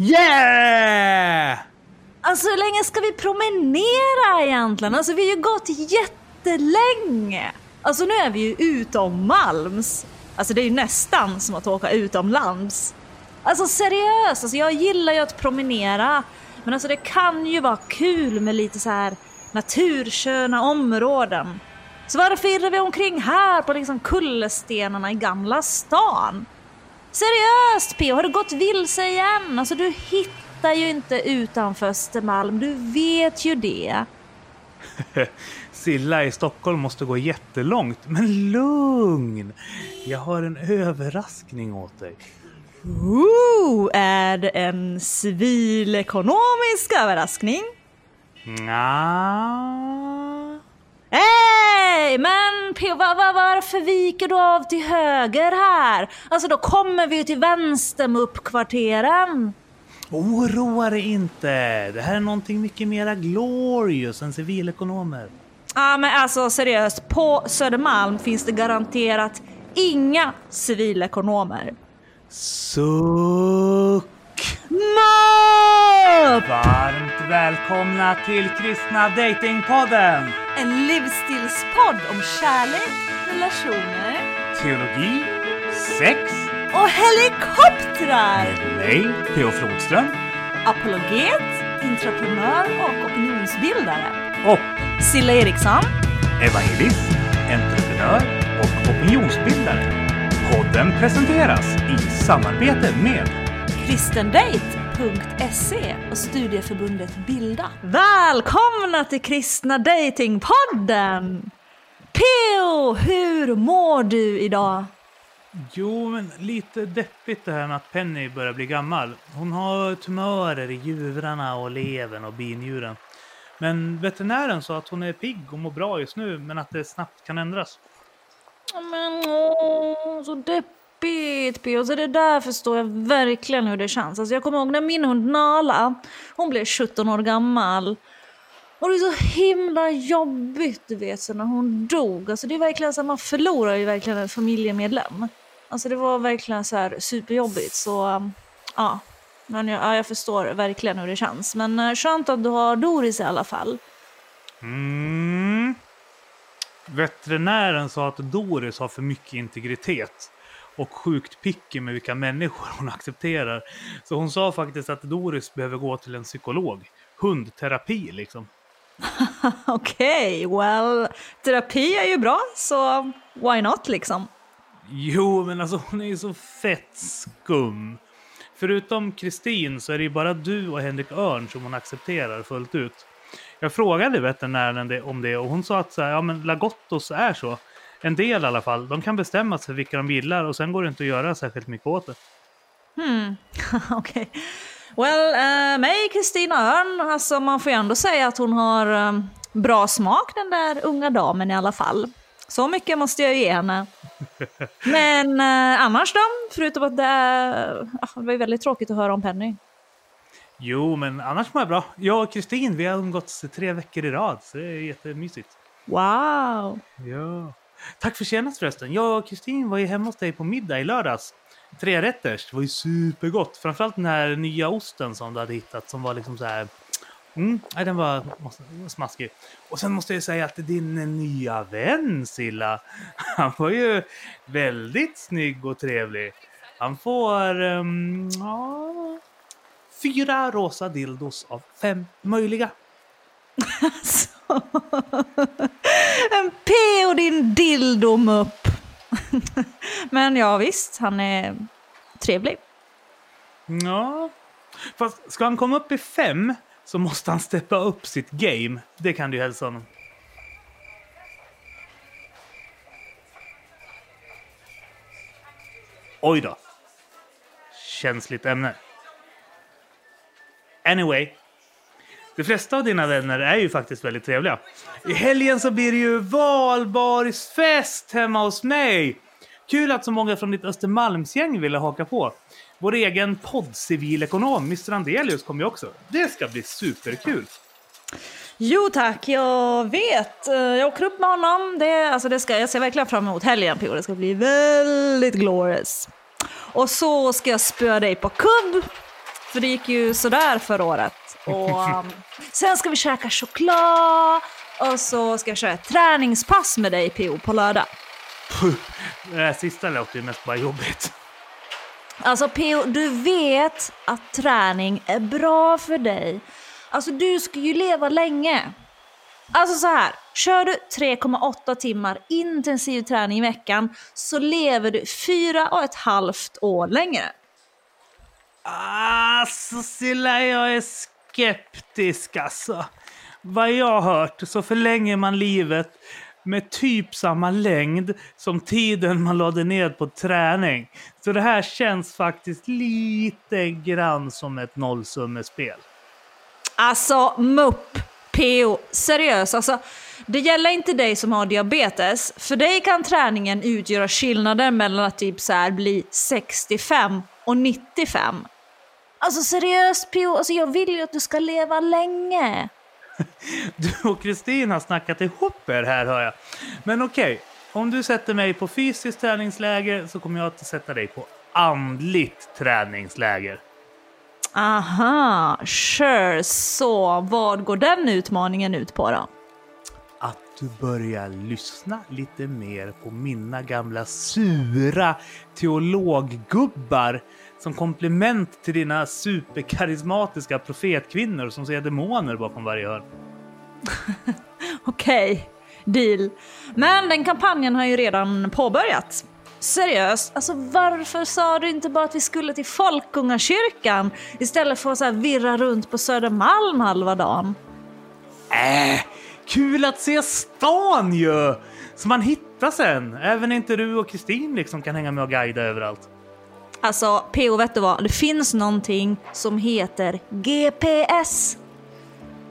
Yeah! Alltså hur länge ska vi promenera egentligen? Alltså vi har ju gått jättelänge. Alltså nu är vi ju utommalms. Alltså det är ju nästan som att åka utomlands. Alltså seriöst, alltså jag gillar ju att promenera. Men alltså det kan ju vara kul med lite så här natursköna områden. Så varför irrar vi omkring här på liksom kullerstenarna i Gamla stan? Seriöst P.O. har du gått vilse igen? Alltså du hittar ju inte utanför Östermalm, du vet ju det. Silla i Stockholm måste gå jättelångt, men lugn! Jag har en överraskning åt dig. Ooh, är det en civilekonomisk överraskning? Nja... Hej! Men var, var, varför viker du av till höger här? Alltså då kommer vi ju till vänster med uppkvarteren. Oroa dig inte! Det här är någonting mycket mera glorious än civilekonomer. Ja men alltså seriöst, på Södermalm finns det garanterat inga civilekonomer. Suck! Möp! Varmt välkomna till Kristna Datingpodden! En livsstilspodd om kärlek, relationer Teologi, sex, och helikoptrar! mig, P.O. Flodström Apologet, entreprenör och opinionsbildare. och Silla Eriksson. evangelist, entreprenör och opinionsbildare. Podden presenteras i samarbete med kristendate.se och studieförbundet Bilda. Välkomna till Kristna Datingpodden! P.O. Hur mår du idag? Jo, men lite deppigt det här med att Penny börjar bli gammal. Hon har tumörer i njurarna och levern och binjuren. Men veterinären sa att hon är pigg och mår bra just nu, men att det snabbt kan ändras. Men åh, så deppigt P.O. Så det där förstår jag verkligen hur det känns. Alltså, jag kommer ihåg när min hund Nala, hon blev 17 år gammal. Och det är så himla jobbigt du vet, så när hon dog. Alltså, det är verkligen så här, man förlorar ju verkligen en familjemedlem. Alltså det var verkligen så här superjobbigt. Så um, ja, men jag, ja, jag förstår verkligen hur det känns. Men eh, skönt att du har Doris i alla fall. Mm. Veterinären sa att Doris har för mycket integritet och sjukt picky med vilka människor hon accepterar. Så hon sa faktiskt att Doris behöver gå till en psykolog. Hundterapi liksom. Okej, well, terapi är ju bra, så why not liksom? Jo, men alltså hon är ju så fett skum. Förutom Kristin så är det ju bara du och Henrik Örn som hon accepterar fullt ut. Jag frågade veterinären om det och hon sa att så här, ja, men Lagottos är så. En del i alla fall. De kan bestämma sig vilka de gillar och sen går det inte att göra särskilt mycket åt det. Hmm, okej. Well, uh, mig, Kristina Örn, alltså man får ju ändå säga att hon har eh, bra smak den där unga damen i alla fall. Så mycket måste jag ge henne. Men eh, annars då? Förutom att det, ja, det var ju väldigt tråkigt att höra om Penny. Jo, men annars mår jag bra. Jag och Kristin, vi har umgåtts tre veckor i rad, så det är jättemysigt. Wow! Ja. Tack för senast förresten. Jag och Kristin var ju hemma hos dig på middag i lördags. Trerätters. Det var ju supergott. Framförallt den här nya osten som du hade hittat som var liksom så här... Mm, nej, den var smaskig. Och sen måste jag säga att din nya vän Silla, han var ju väldigt snygg och trevlig. Han får... um, ja, fyra rosa dildos av fem möjliga. Alltså. En P och din dildomupp. Men ja visst, han är trevlig. Ja. Fast ska han komma upp i fem så måste han steppa upp sitt game. Det kan du ju hälsa honom. Oj då. Känsligt ämne. Anyway. De flesta av dina vänner är ju faktiskt väldigt trevliga. I helgen så blir det ju valborgsfest hemma hos mig. Kul att så många från ditt Östermalmsgäng ville haka på. Vår egen poddcivilekonom, Mr Andelius, kommer ju också. Det ska bli superkul. Jo tack, jag vet. Eh, jag åker upp med honom. Det, alltså det ska, jag ser verkligen fram emot helgen P.O. Det ska bli väldigt glorious. Och så ska jag spöa dig på kubb. För det gick ju sådär förra året. Och um, sen ska vi käka choklad och så ska jag köra ett träningspass med dig PO på lördag. Puh, det här sista låter ju mest bara jobbigt. Alltså PO, du vet att träning är bra för dig. Alltså du ska ju leva länge. Alltså så här, kör du 3,8 timmar intensiv träning i veckan så lever du fyra och ett halvt år längre. Alltså Silla, jag är skeptisk alltså. Vad jag har hört så förlänger man livet med typ samma längd som tiden man lade ner på träning. Så det här känns faktiskt lite grann som ett nollsummespel. Alltså mupp, PO, seriöst alltså. Det gäller inte dig som har diabetes. För dig kan träningen utgöra skillnaden mellan att typ så här bli 65 och 95. Alltså seriöst PO, alltså jag vill ju att du ska leva länge. Du och Kristin har snackat ihop er här hör jag. Men okej, om du sätter mig på fysiskt träningsläger så kommer jag att sätta dig på andligt träningsläger. Aha, sure. Så vad går den utmaningen ut på då? Du börjar lyssna lite mer på mina gamla sura teologgubbar som komplement till dina superkarismatiska profetkvinnor som ser demoner bakom varje hörn. Okej, deal. Men den kampanjen har ju redan påbörjat. Seriöst, alltså varför sa du inte bara att vi skulle till Folkungakyrkan istället för att så virra runt på Södermalm halva dagen? Äh, kul att se stan ju! Så man hittar sen, även inte du och Kristin liksom kan hänga med och guida överallt. Alltså, PO vet du vad? Det finns någonting som heter GPS.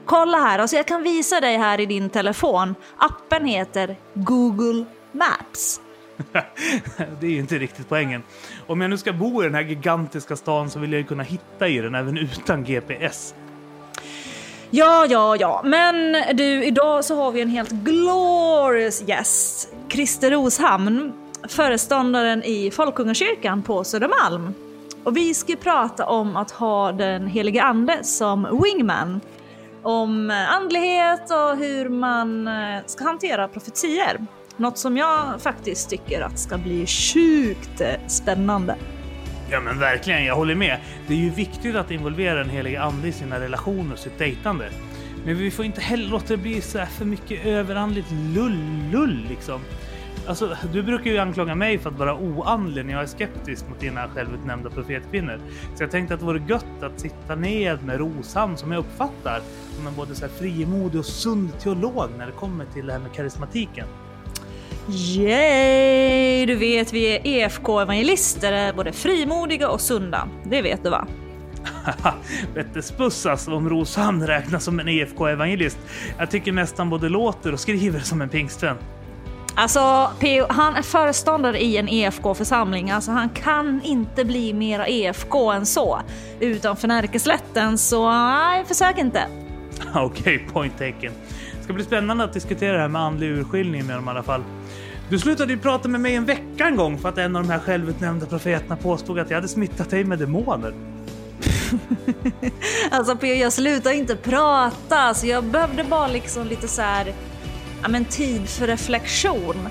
Kolla här, alltså jag kan visa dig här i din telefon. Appen heter Google Maps. det är ju inte riktigt poängen. Om jag nu ska bo i den här gigantiska stan så vill jag ju kunna hitta i den även utan GPS. Ja, ja, ja, men du, idag så har vi en helt glorious gäst. Christer Roshamn, föreståndaren i Folkungakyrkan på Södermalm. Och vi ska prata om att ha den helige ande som wingman. Om andlighet och hur man eh, ska hantera profetier. Något som jag faktiskt tycker att ska bli sjukt eh, spännande. Ja men verkligen, jag håller med. Det är ju viktigt att involvera den helige ande i sina relationer och sitt dejtande. Men vi får inte heller låta det bli så här för mycket överandligt lull-lull liksom. Alltså, du brukar ju anklaga mig för att vara oandlig när jag är skeptisk mot dina självutnämnda profetkvinnor. Så jag tänkte att det vore gött att sitta ned med Roshamn som jag uppfattar som en både så här frimodig och sund teolog när det kommer till det här med karismatiken. Yay! Du vet, vi är EFK-evangelister, både frimodiga och sunda. Det vet du va? Vettespussas om Roshamn räknas som en EFK-evangelist. Jag tycker nästan både låter och skriver som en pingstvän. Alltså, P.O. han är föreståndare i en EFK-församling. Alltså, han kan inte bli mera EFK än så. Utanför Närkeslätten, så nej, försök inte. Okej, okay, point taken. Det ska bli spännande att diskutera det här med andlig urskiljning med dem i alla fall. Du slutade ju prata med mig en vecka en gång för att en av de här självutnämnda profeterna påstod att jag hade smittat dig med demoner. alltså P.O. jag slutade inte prata, så jag behövde bara liksom lite så här ja, men tid för reflektion.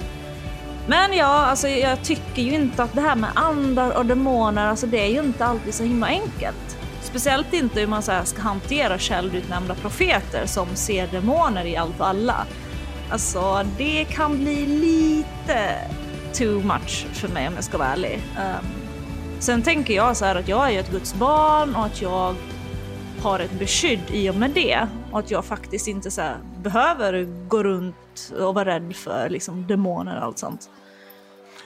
Men ja, alltså jag tycker ju inte att det här med andar och demoner, alltså det är ju inte alltid så himla enkelt. Speciellt inte hur man så ska hantera självutnämnda profeter som ser demoner i allt och alla. Alltså det kan bli lite too much för mig om jag ska vara ärlig. Um, sen tänker jag så här att jag är ett Guds barn och att jag har ett beskydd i och med det. Och att jag faktiskt inte så behöver gå runt och vara rädd för liksom, demoner och allt sånt.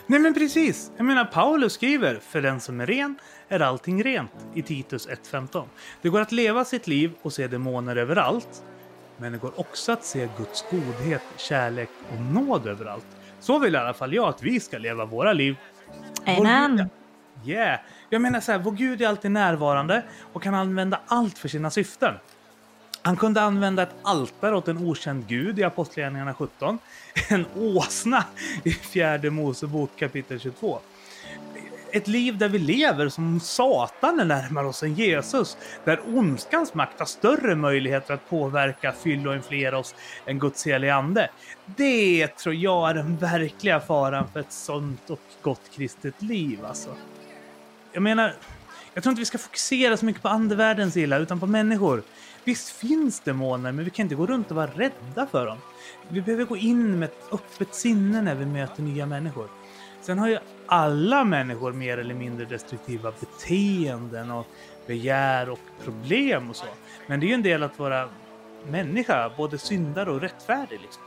Nej men precis. Jag menar Paulus skriver för den som är ren är allting rent i Titus 1.15. Det går att leva sitt liv och se demoner överallt. Men det går också att se Guds godhet, kärlek och nåd överallt. Så vill i alla fall jag att vi ska leva våra liv. Amen. Yeah. Jag menar så här, vår Gud är alltid närvarande och kan använda allt för sina syften. Han kunde använda ett altare åt en okänd gud i Apostlagärningarna 17. En åsna i fjärde Mosebok kapitel 22 ett liv där vi lever som Satan är närmare oss än Jesus. Där ondskans makt har större möjligheter att påverka, fylla och influera oss än Guds heliga ande. Det tror jag är den verkliga faran för ett sånt och gott kristet liv alltså. Jag menar, jag tror inte vi ska fokusera så mycket på andevärldens illa, utan på människor. Visst finns demoner, men vi kan inte gå runt och vara rädda för dem. Vi behöver gå in med ett öppet sinne när vi möter nya människor. Sen har jag alla människor mer eller mindre destruktiva beteenden och begär och problem och så. Men det är ju en del att vara människa, både syndare och rättfärdig. Liksom.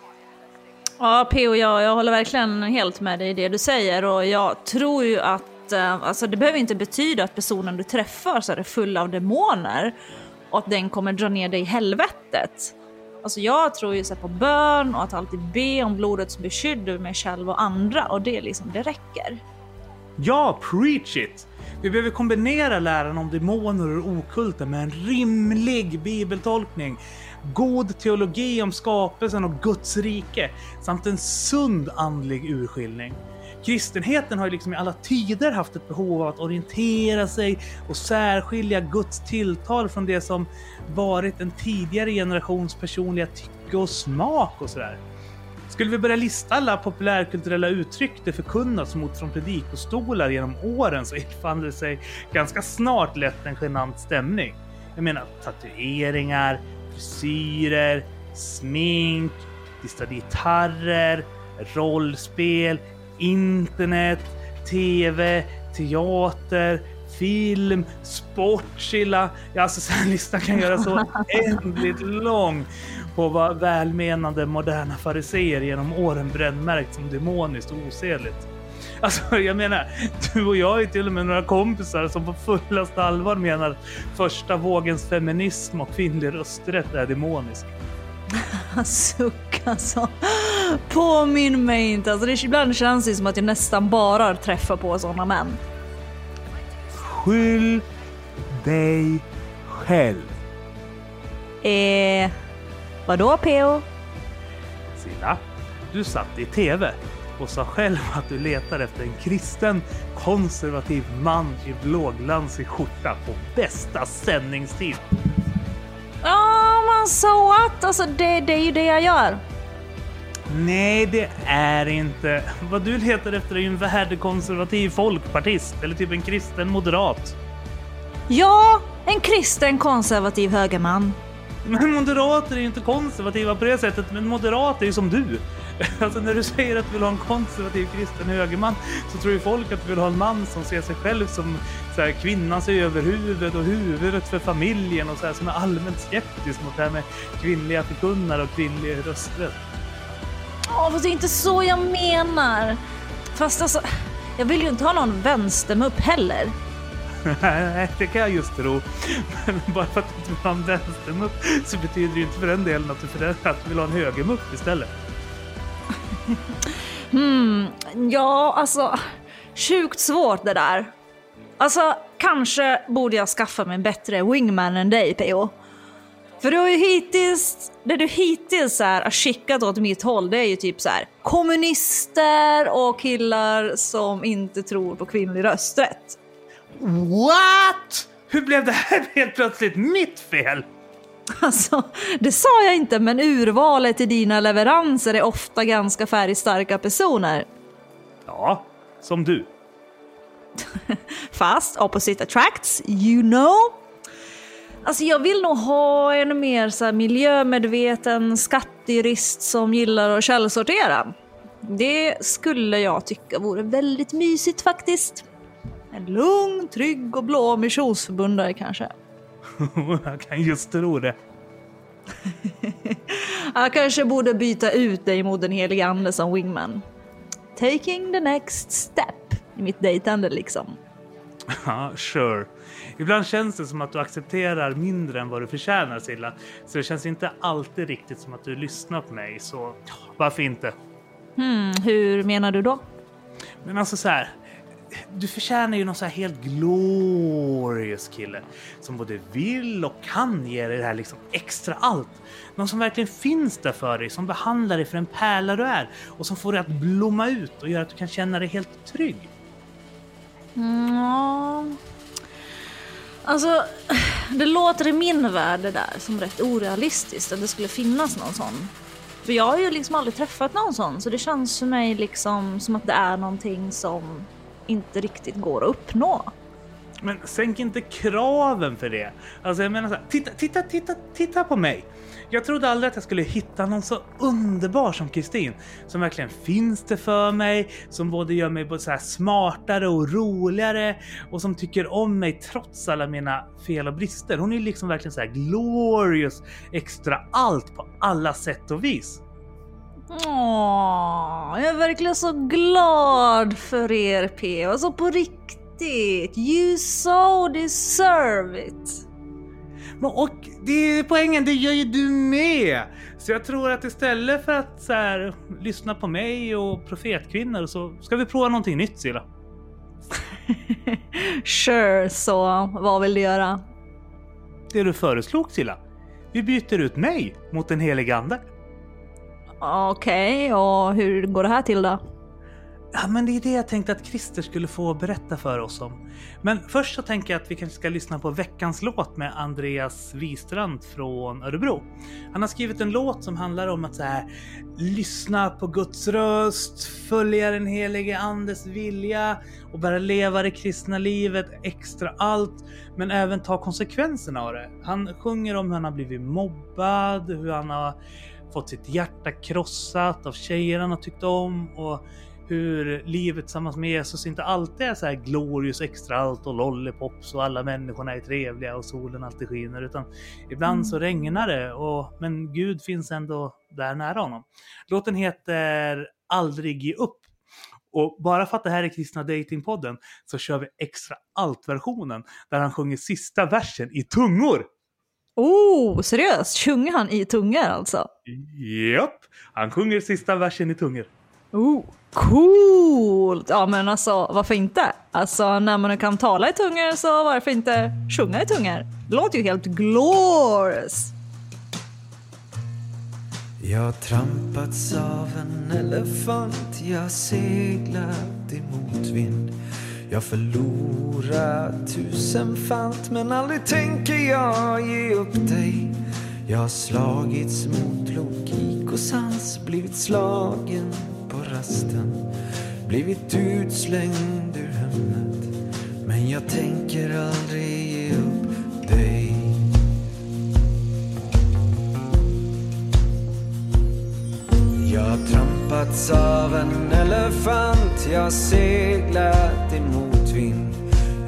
Ja, P.O. Jag, jag håller verkligen helt med dig i det du säger och jag tror ju att eh, alltså, det behöver inte betyda att personen du träffar så är full av demoner och att den kommer dra ner dig i helvetet. Alltså jag tror ju så på bön och att alltid be om blodets beskydd över mig själv och andra och det liksom, det räcker. Ja, preach it! Vi behöver kombinera läran om demoner och okulta med en rimlig bibeltolkning, god teologi om skapelsen och Guds rike samt en sund andlig urskiljning. Kristenheten har ju liksom i alla tider haft ett behov av att orientera sig och särskilja Guds tilltal från det som varit en tidigare generations personliga tycke och smak och sådär. Skulle vi börja lista alla populärkulturella uttryck det förkunnats mot från predikostolar genom åren så infann det sig ganska snart lätt en genant stämning. Jag menar tatueringar, frisyrer, smink, distade gitarrer, rollspel, internet, tv, teater, film, sportchilla. Ja, alltså listan kan göras så oändligt lång på vad välmenande moderna fariseer genom åren brännmärkt som demoniskt och osedligt. Alltså, jag menar, du och jag är till och med några kompisar som på fullaste allvar menar att första vågens feminism och kvinnlig rösträtt är demonisk. Suck alltså. Påminn mig inte. Alltså, det, ibland känns det som att jag nästan bara träffar på sådana män. Skyll dig själv. Eh, vadå PO? Silla, du satt i TV och sa själv att du letar efter en kristen, konservativ man i blåglansig skjorta på bästa sändningstid. Ja, men so what? Alltså det, det är ju det jag gör. Nej, det är inte. Vad du letar efter är ju en värdekonservativ folkpartist eller typ en kristen moderat. Ja, en kristen konservativ högerman. Men moderater är ju inte konservativa på det sättet, men moderater är ju som du. Alltså när du säger att du vill ha en konservativ kristen högerman så tror ju folk att du vill ha en man som ser sig själv som så här, kvinnans överhuvud och huvudet för familjen och så här, som är allmänt skeptisk mot det här med kvinnliga förkunnare och kvinnlig rösträtt. Ja, fast det är inte så jag menar. Fast alltså, jag vill ju inte ha någon vänstermupp heller. Nej, det kan jag just tro. Men bara för att du inte vill ha en vänstermupp så betyder det ju inte för den delen att du, för den, att du vill ha en högermupp istället. Hmm, ja, alltså sjukt svårt det där. Alltså, kanske borde jag skaffa mig en bättre wingman än dig, PO. För du har ju hittills, det du hittills är, har skickat åt mitt håll, det är ju typ så här kommunister och killar som inte tror på kvinnlig rösträtt. What? Hur blev det här helt plötsligt mitt fel? Alltså, det sa jag inte, men urvalet i dina leveranser är ofta ganska färgstarka personer. Ja, som du. Fast opposite attracts, you know. Alltså jag vill nog ha en mer så här miljömedveten skattejurist som gillar att källsortera. Det skulle jag tycka vore väldigt mysigt faktiskt. En lugn, trygg och blå missionsförbundare kanske. jag kan just tro det. jag kanske borde byta ut dig mot den helige ande som wingman. Taking the next step i mitt dejtande liksom. Ja, sure. Ibland känns det som att du accepterar mindre än vad du förtjänar Silla. Så det känns inte alltid riktigt som att du lyssnar på mig. Så varför inte? Hmm, hur menar du då? Men alltså så här. Du förtjänar ju någon så här helt glorious kille som både vill och kan ge dig det här liksom extra allt. Någon som verkligen finns där för dig, som behandlar dig för en pärla du är och som får dig att blomma ut och gör att du kan känna dig helt trygg. Ja. Alltså, det låter i min värld det där som rätt orealistiskt att det skulle finnas någon sån. För jag har ju liksom aldrig träffat någon sån så det känns för mig liksom som att det är någonting som inte riktigt går att uppnå. Men sänk inte kraven för det. Alltså jag menar så här, titta, titta, titta, titta på mig. Jag trodde aldrig att jag skulle hitta någon så underbar som Kristin. Som verkligen finns det för mig, som både gör mig både så här smartare och roligare och som tycker om mig trots alla mina fel och brister. Hon är liksom verkligen så här glorious, extra allt på alla sätt och vis. Åh, jag är verkligen så glad för er P. Alltså på riktigt. You so deserve it. Och det är poängen, det gör ju du med! Så jag tror att istället för att så här, lyssna på mig och profetkvinnor så ska vi prova någonting nytt Silla. Sure, så vad vill du göra? Det du föreslog Silla. Vi byter ut mig mot en helig ande. Okej, och hur går det här till då? Ja, men det är det jag tänkte att Christer skulle få berätta för oss om. Men först så tänker jag att vi kanske ska lyssna på veckans låt med Andreas Wistrand från Örebro. Han har skrivit en låt som handlar om att så här, lyssna på Guds röst, följa den helige Andes vilja och bara leva det kristna livet extra allt, men även ta konsekvenserna av det. Han sjunger om hur han har blivit mobbad, hur han har fått sitt hjärta krossat av tjejer han har tyckt om och hur livet tillsammans med Jesus inte alltid är så här glorious extra allt och lollipops och alla människorna är trevliga och solen alltid skiner utan ibland så regnar det och men Gud finns ändå där nära honom. Låten heter Aldrig ge upp och bara för att det här är Kristna Datingpodden så kör vi extra allt-versionen där han sjunger sista versen i tungor. Oh, seriöst? Sjunger han i tungor alltså? Japp, han sjunger sista versen i tungor. Oh, coolt! Ja men alltså varför inte? Alltså när man kan tala i tungor så varför inte sjunga i tungor? Det låter ju helt glorious! Jag har trampats av en elefant Jag seglat i motvind jag förlorar tusenfalt Men aldrig tänker jag ge upp dig. Jag har slagits mot logik och sans Blivit slagen på rasten. Blivit utslängd ur hemmet Men jag tänker aldrig har trampats av en elefant. Jag har seglat i motvind.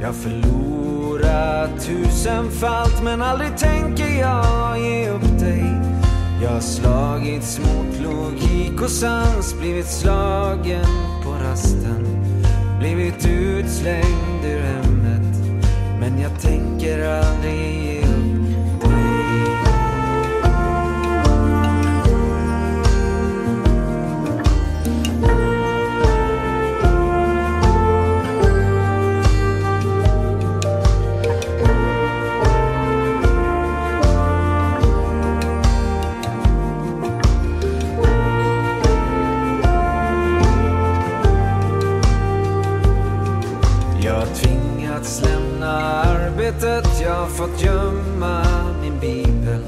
Jag har förlorat tusenfalt Men aldrig tänker jag ge upp dig. Jag har slagits mot logik och sans Blivit slagen på rasten. Blivit utslängd ur hemmet Men jag tänker aldrig fått gömma min bibel.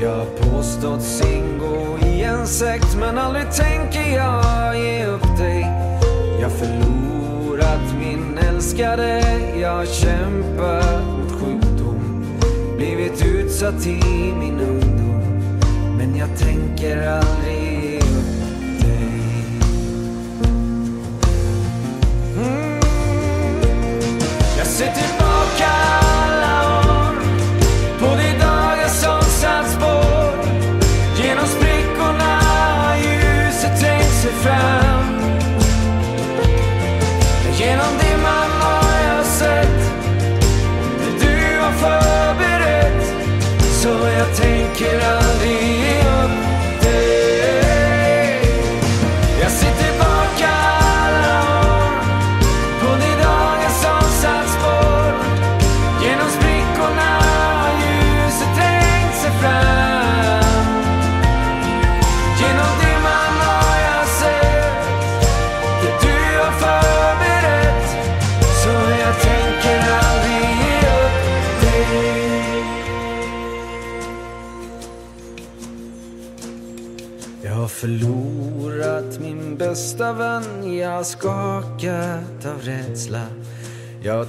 Jag har påstått ingå i en sekt Men aldrig tänker jag ge upp dig. Jag har förlorat min älskade Jag har kämpat mot sjukdom. Blivit utsatt i min ungdom Men jag tänker aldrig ge upp dig. Mm. Jag ser tillbaka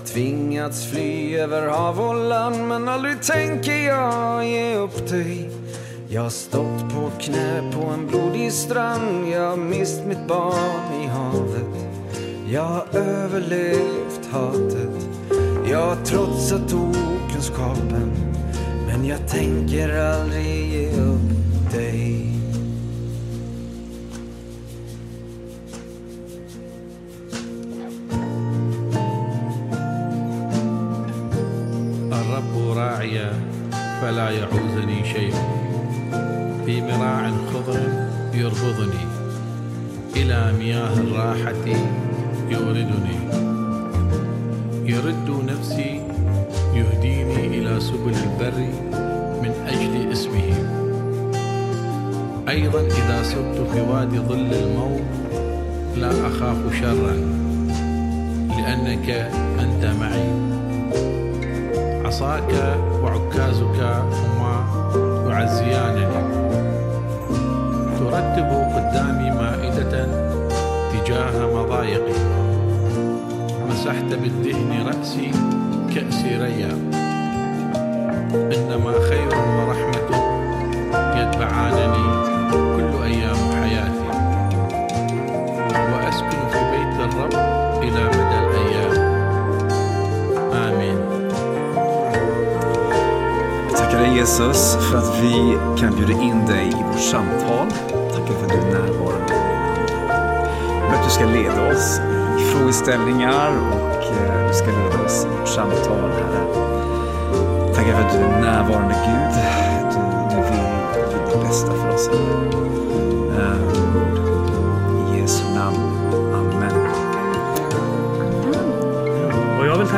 tvingats fly över hav och land men aldrig tänker jag ge upp dig. Jag har stått på knä på en blodig strand, jag har mist mitt barn i havet. Jag har överlevt hatet, jag har trotsat okunskapen men jag tänker aldrig فلا يعوزني شيء. في مراع خضر يربضني. إلى مياه الراحة يوردني. يرد نفسي يهديني إلى سبل البر من أجل اسمه. أيضا إذا سرت في وادي ظل الموت لا أخاف شرا لأنك أنت معي. عصاك وعكازك هما يعزيانني ترتب قدامي مائدة تجاه مضايقي. مسحت بالدهن رأسي كأس ريا. إنما خير ورحمة يتبعانني كل أيام حياتي. وأسكن في بيت الرب tackar dig Jesus för att vi kan bjuda in dig i vårt samtal. Tackar för att du är närvarande För. Jag att du ska leda oss i frågeställningar och eh, du ska leda oss i vårt samtal, Herre. Tackar för att du är närvarande Gud. Du, vill, du vill det bästa för oss, Herre.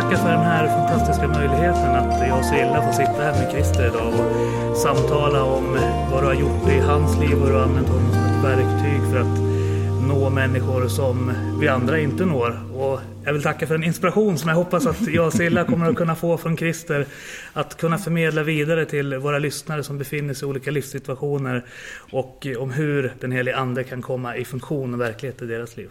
Tacka för den här fantastiska möjligheten att jag och Silla får sitta här med Christer idag och samtala om vad du har gjort i hans liv och hur du har använt honom som ett verktyg för att nå människor som vi andra inte når. Och jag vill tacka för en inspiration som jag hoppas att jag och Silla kommer att kunna få från Christer att kunna förmedla vidare till våra lyssnare som befinner sig i olika livssituationer och om hur den helige Ande kan komma i funktion och verklighet i deras liv.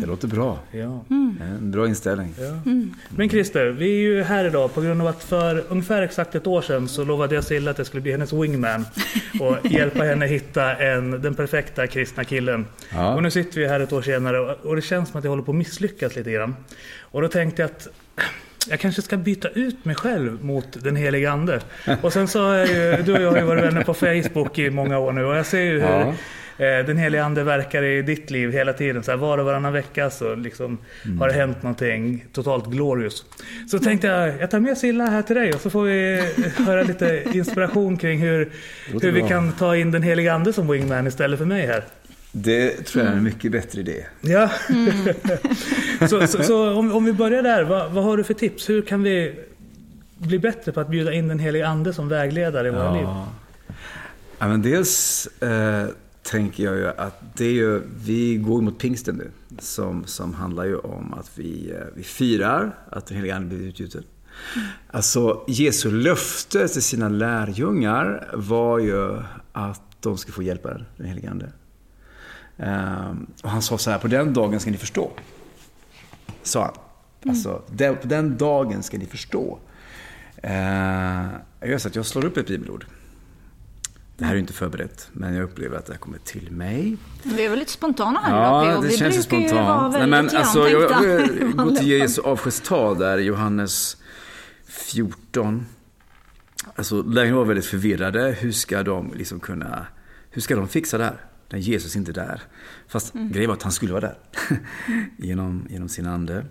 Det låter bra. Ja. En bra inställning. Ja. Men Christer, vi är ju här idag på grund av att för ungefär exakt ett år sedan så lovade jag Silla att jag skulle bli hennes wingman och hjälpa henne hitta en, den perfekta kristna killen. Ja. Och nu sitter vi här ett år senare och- och det känns som att jag håller på att misslyckas lite grann. Och då tänkte jag att jag kanske ska byta ut mig själv mot den helige Ande. Och sen så har jag ju, du och jag har ju varit vänner på Facebook i många år nu och jag ser ju hur Ja. Eh, Den helige Ande verkar i ditt liv hela tiden. Så här, var och varannan vecka så liksom har det hänt någonting totalt glorious. Så tänkte jag, jag tar med Silla här till dig och så får vi höra lite inspiration kring hur, hur vi bra. kan ta in den helige Ande som wingman istället för mig här. Det tror jag är en mycket bättre idé. Ja. så så, så om, om vi börjar där, vad, vad har du för tips? Hur kan vi bli bättre på att bjuda in den helige Ande som vägledare i våra liv? Ja, men dels eh, tänker jag ju att det är ju, vi går mot pingsten nu. Som, som handlar ju om att vi, eh, vi firar att den helige Ande blivit utgjuten. Alltså Jesu löfte till sina lärjungar var ju att de skulle få hjälpa den helige Ande. Ehm, och han sa så här, på den dagen ska ni förstå. Sa han. Alltså, den, på den dagen ska ni förstå. Uh, jag gör så att jag slår upp ett bibelord. Det här är inte förberett, men jag upplever att det här kommer till mig. Vi är väl lite spontana här Ja, idag, det Vi känns ju brukar ju vara spontant. Nej, men alltså, jag jag. Jesu avskedstal där, Johannes 14. Alltså, lärjungarna var väldigt förvirrade. Hur ska de liksom kunna, hur ska de fixa det här? När Jesus inte är där. Fast grejen var att han skulle vara där. genom, genom sin ande.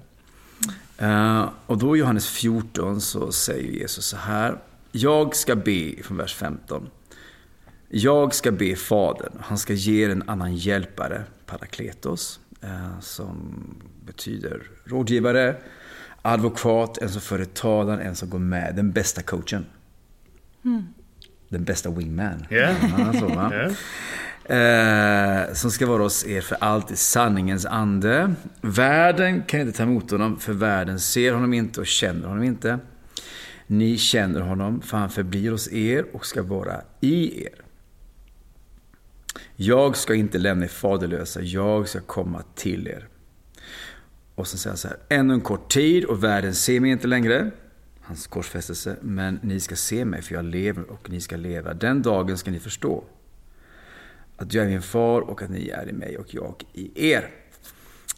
Eh, och då i Johannes 14 så säger Jesus så här. Jag ska be, från vers 15. Jag ska be Fadern, han ska ge er en annan hjälpare, Parakletos, eh, som betyder rådgivare, advokat, en som för talan, en som går med, den bästa coachen. Den bästa wingman. Ja. Ja, så, va? Eh, som ska vara hos er för allt i sanningens ande. Världen kan inte ta emot honom, för världen ser honom inte och känner honom inte. Ni känner honom, för han förblir hos er och ska vara i er. Jag ska inte lämna er faderlösa, jag ska komma till er. Och sen säger han så här, ännu en kort tid och världen ser mig inte längre. Hans korsfästelse. Men ni ska se mig för jag lever och ni ska leva. Den dagen ska ni förstå. Att jag är min far och att ni är i mig och jag i er.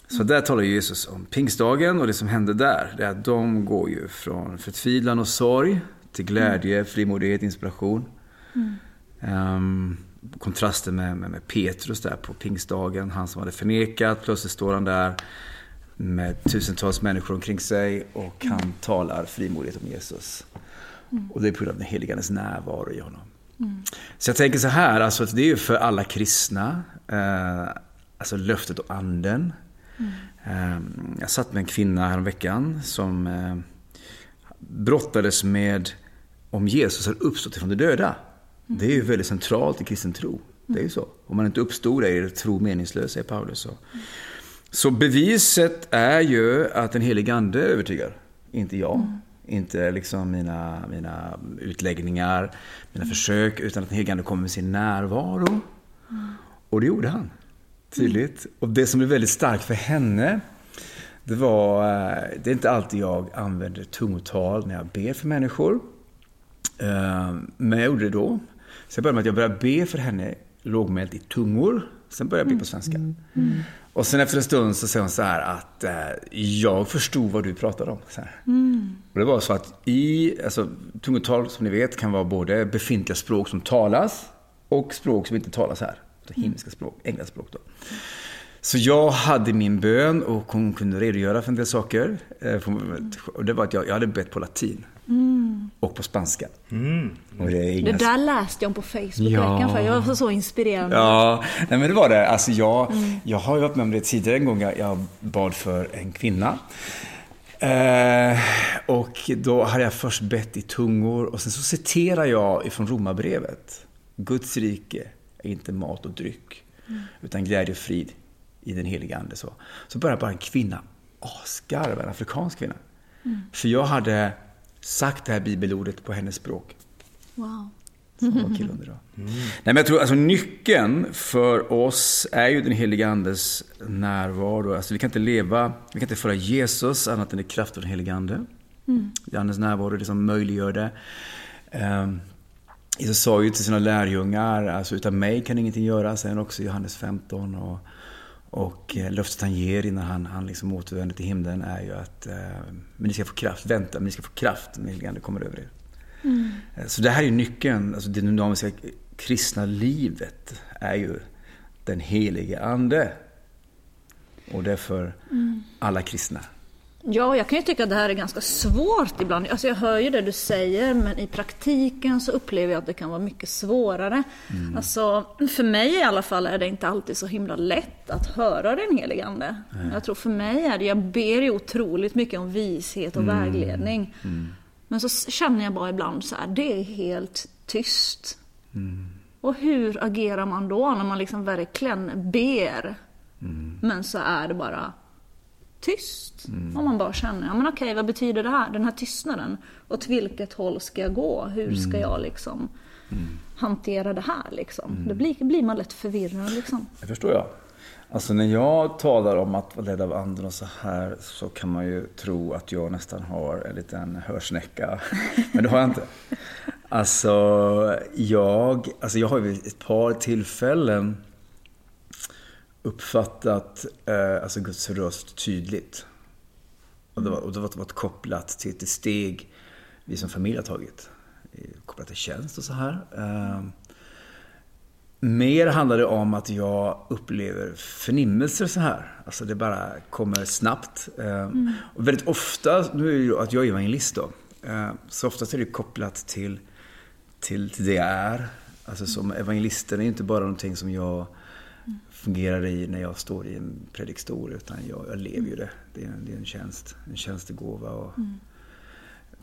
Så där talar Jesus om pingstdagen och det som hände där. Det är att de går ju från förtvivlan och sorg till glädje, frimodighet, inspiration. Um, kontrasten med, med, med Petrus där på pingstdagen. Han som hade förnekat. Plötsligt står han där med tusentals människor omkring sig och han talar frimodigt om Jesus. Och det är på grund av den helige Andes närvaro i honom. Så jag tänker så här, alltså det är ju för alla kristna. Eh, alltså löftet och anden. Eh, jag satt med en kvinna häromveckan som eh, brottades med om Jesus har uppstått från de döda. Det är ju väldigt centralt i kristen tro. Det är ju så. Om man inte uppstod är tro meningslös, säger Paulus. Så. så beviset är ju att den helige Ande övertygar. Inte jag. Inte liksom mina, mina utläggningar, mina försök. Utan att den helige Ande kommer med sin närvaro. Och det gjorde han. Tydligt. Och det som blev väldigt starkt för henne. Det var, eh, det är inte alltid jag använder tungotal när jag ber för människor. Eh, men jag gjorde det då. Så jag började med att jag började be för henne lågmält i tungor. Sen började jag be på svenska. Och sen efter en stund så säger hon så här att eh, jag förstod vad du pratade om. Så här. Och det var så att i, alltså tungotal som ni vet kan vara både befintliga språk som talas och språk som inte talas här. Alltså himmelska språk, engelska språk då. Så jag hade min bön och hon kunde redogöra för en del saker. Eh, för- Och det var att jag, jag hade bett på latin. Och på spanska. Och det är Det inga där läste jag om på Facebook Ja. veckan för jag var så inspirerande. Ja, nej men det var det. Alltså jag, jag har ju varit med om det tidigare en gång. Jag, bad för en kvinna. Eh, och då hade jag först bett i tungor och sen så citerar jag ifrån Romarbrevet. Guds rike är inte mat och dryck, utan glädje och frid i den heliga Ande. Så, så börjar bara en kvinna asgarva, en afrikansk kvinna. För jag hade sagt det här bibelordet på hennes språk. Wow. Som var då. Nej, men jag tror alltså nyckeln för oss är ju den heliga Andes närvaro. Alltså vi kan inte leva, vi kan inte föra Jesus annat än i kraft av den heliga Ande. Det är Andens närvaro, det som möjliggör det. Um, Jesus sa ju till sina lärjungar, alltså utan mig kan ingenting göra, säger han också i Johannes 15. Och, och eh, löftet han ger innan han, han liksom återvänder till himlen är ju att eh, men ni ska få kraft, vänta, men ni ska få kraft när kommer över er. Eh, Så det här är ju nyckeln, alltså det dynamiska kristna livet är ju den helige Ande. Och det är för alla kristna. Ja, jag kan ju tycka att det här är ganska svårt ibland. Alltså jag hör ju det du säger, men i praktiken så upplever jag att det kan vara mycket svårare. Alltså, för mig i alla fall är det inte alltid så himla lätt att höra den helige Ande. Jag tror för mig är det, jag ber ju otroligt mycket om vishet och vägledning. Men så känner jag bara ibland så här, det är helt tyst. Och hur agerar man då när man liksom verkligen ber? Men så är det bara tyst. Om man bara känner, ja men okej, vad betyder det här? Den här tystnaden. Åt vilket håll ska jag gå? Hur ska jag liksom hantera det här liksom? Då blir, blir man lätt förvirrad liksom. Det förstår jag. Alltså när jag talar om att vara ledd av anden och så här så kan man ju tro att jag nästan har en liten hörsnäcka. Men det har jag inte. Alltså jag, alltså jag har ju ett par tillfällen uppfattat eh, alltså Guds röst tydligt. Och det var, och det var kopplat till ett steg vi som familj har tagit. Kopplat till tjänst och så här. Eh, Mer handlar det om att jag upplever förnimmelser så här. Alltså det bara kommer snabbt. Eh, Och väldigt ofta, nu är det ju att jag är evangelist då. eh, Så oftast är det kopplat till, till, till det jag är. Alltså som evangelisten är inte bara någonting som jag fungerar i när jag står i en predikstol. Utan jag, jag lever ju det. Det är, en- det är en tjänst, en tjänstegåva. Och,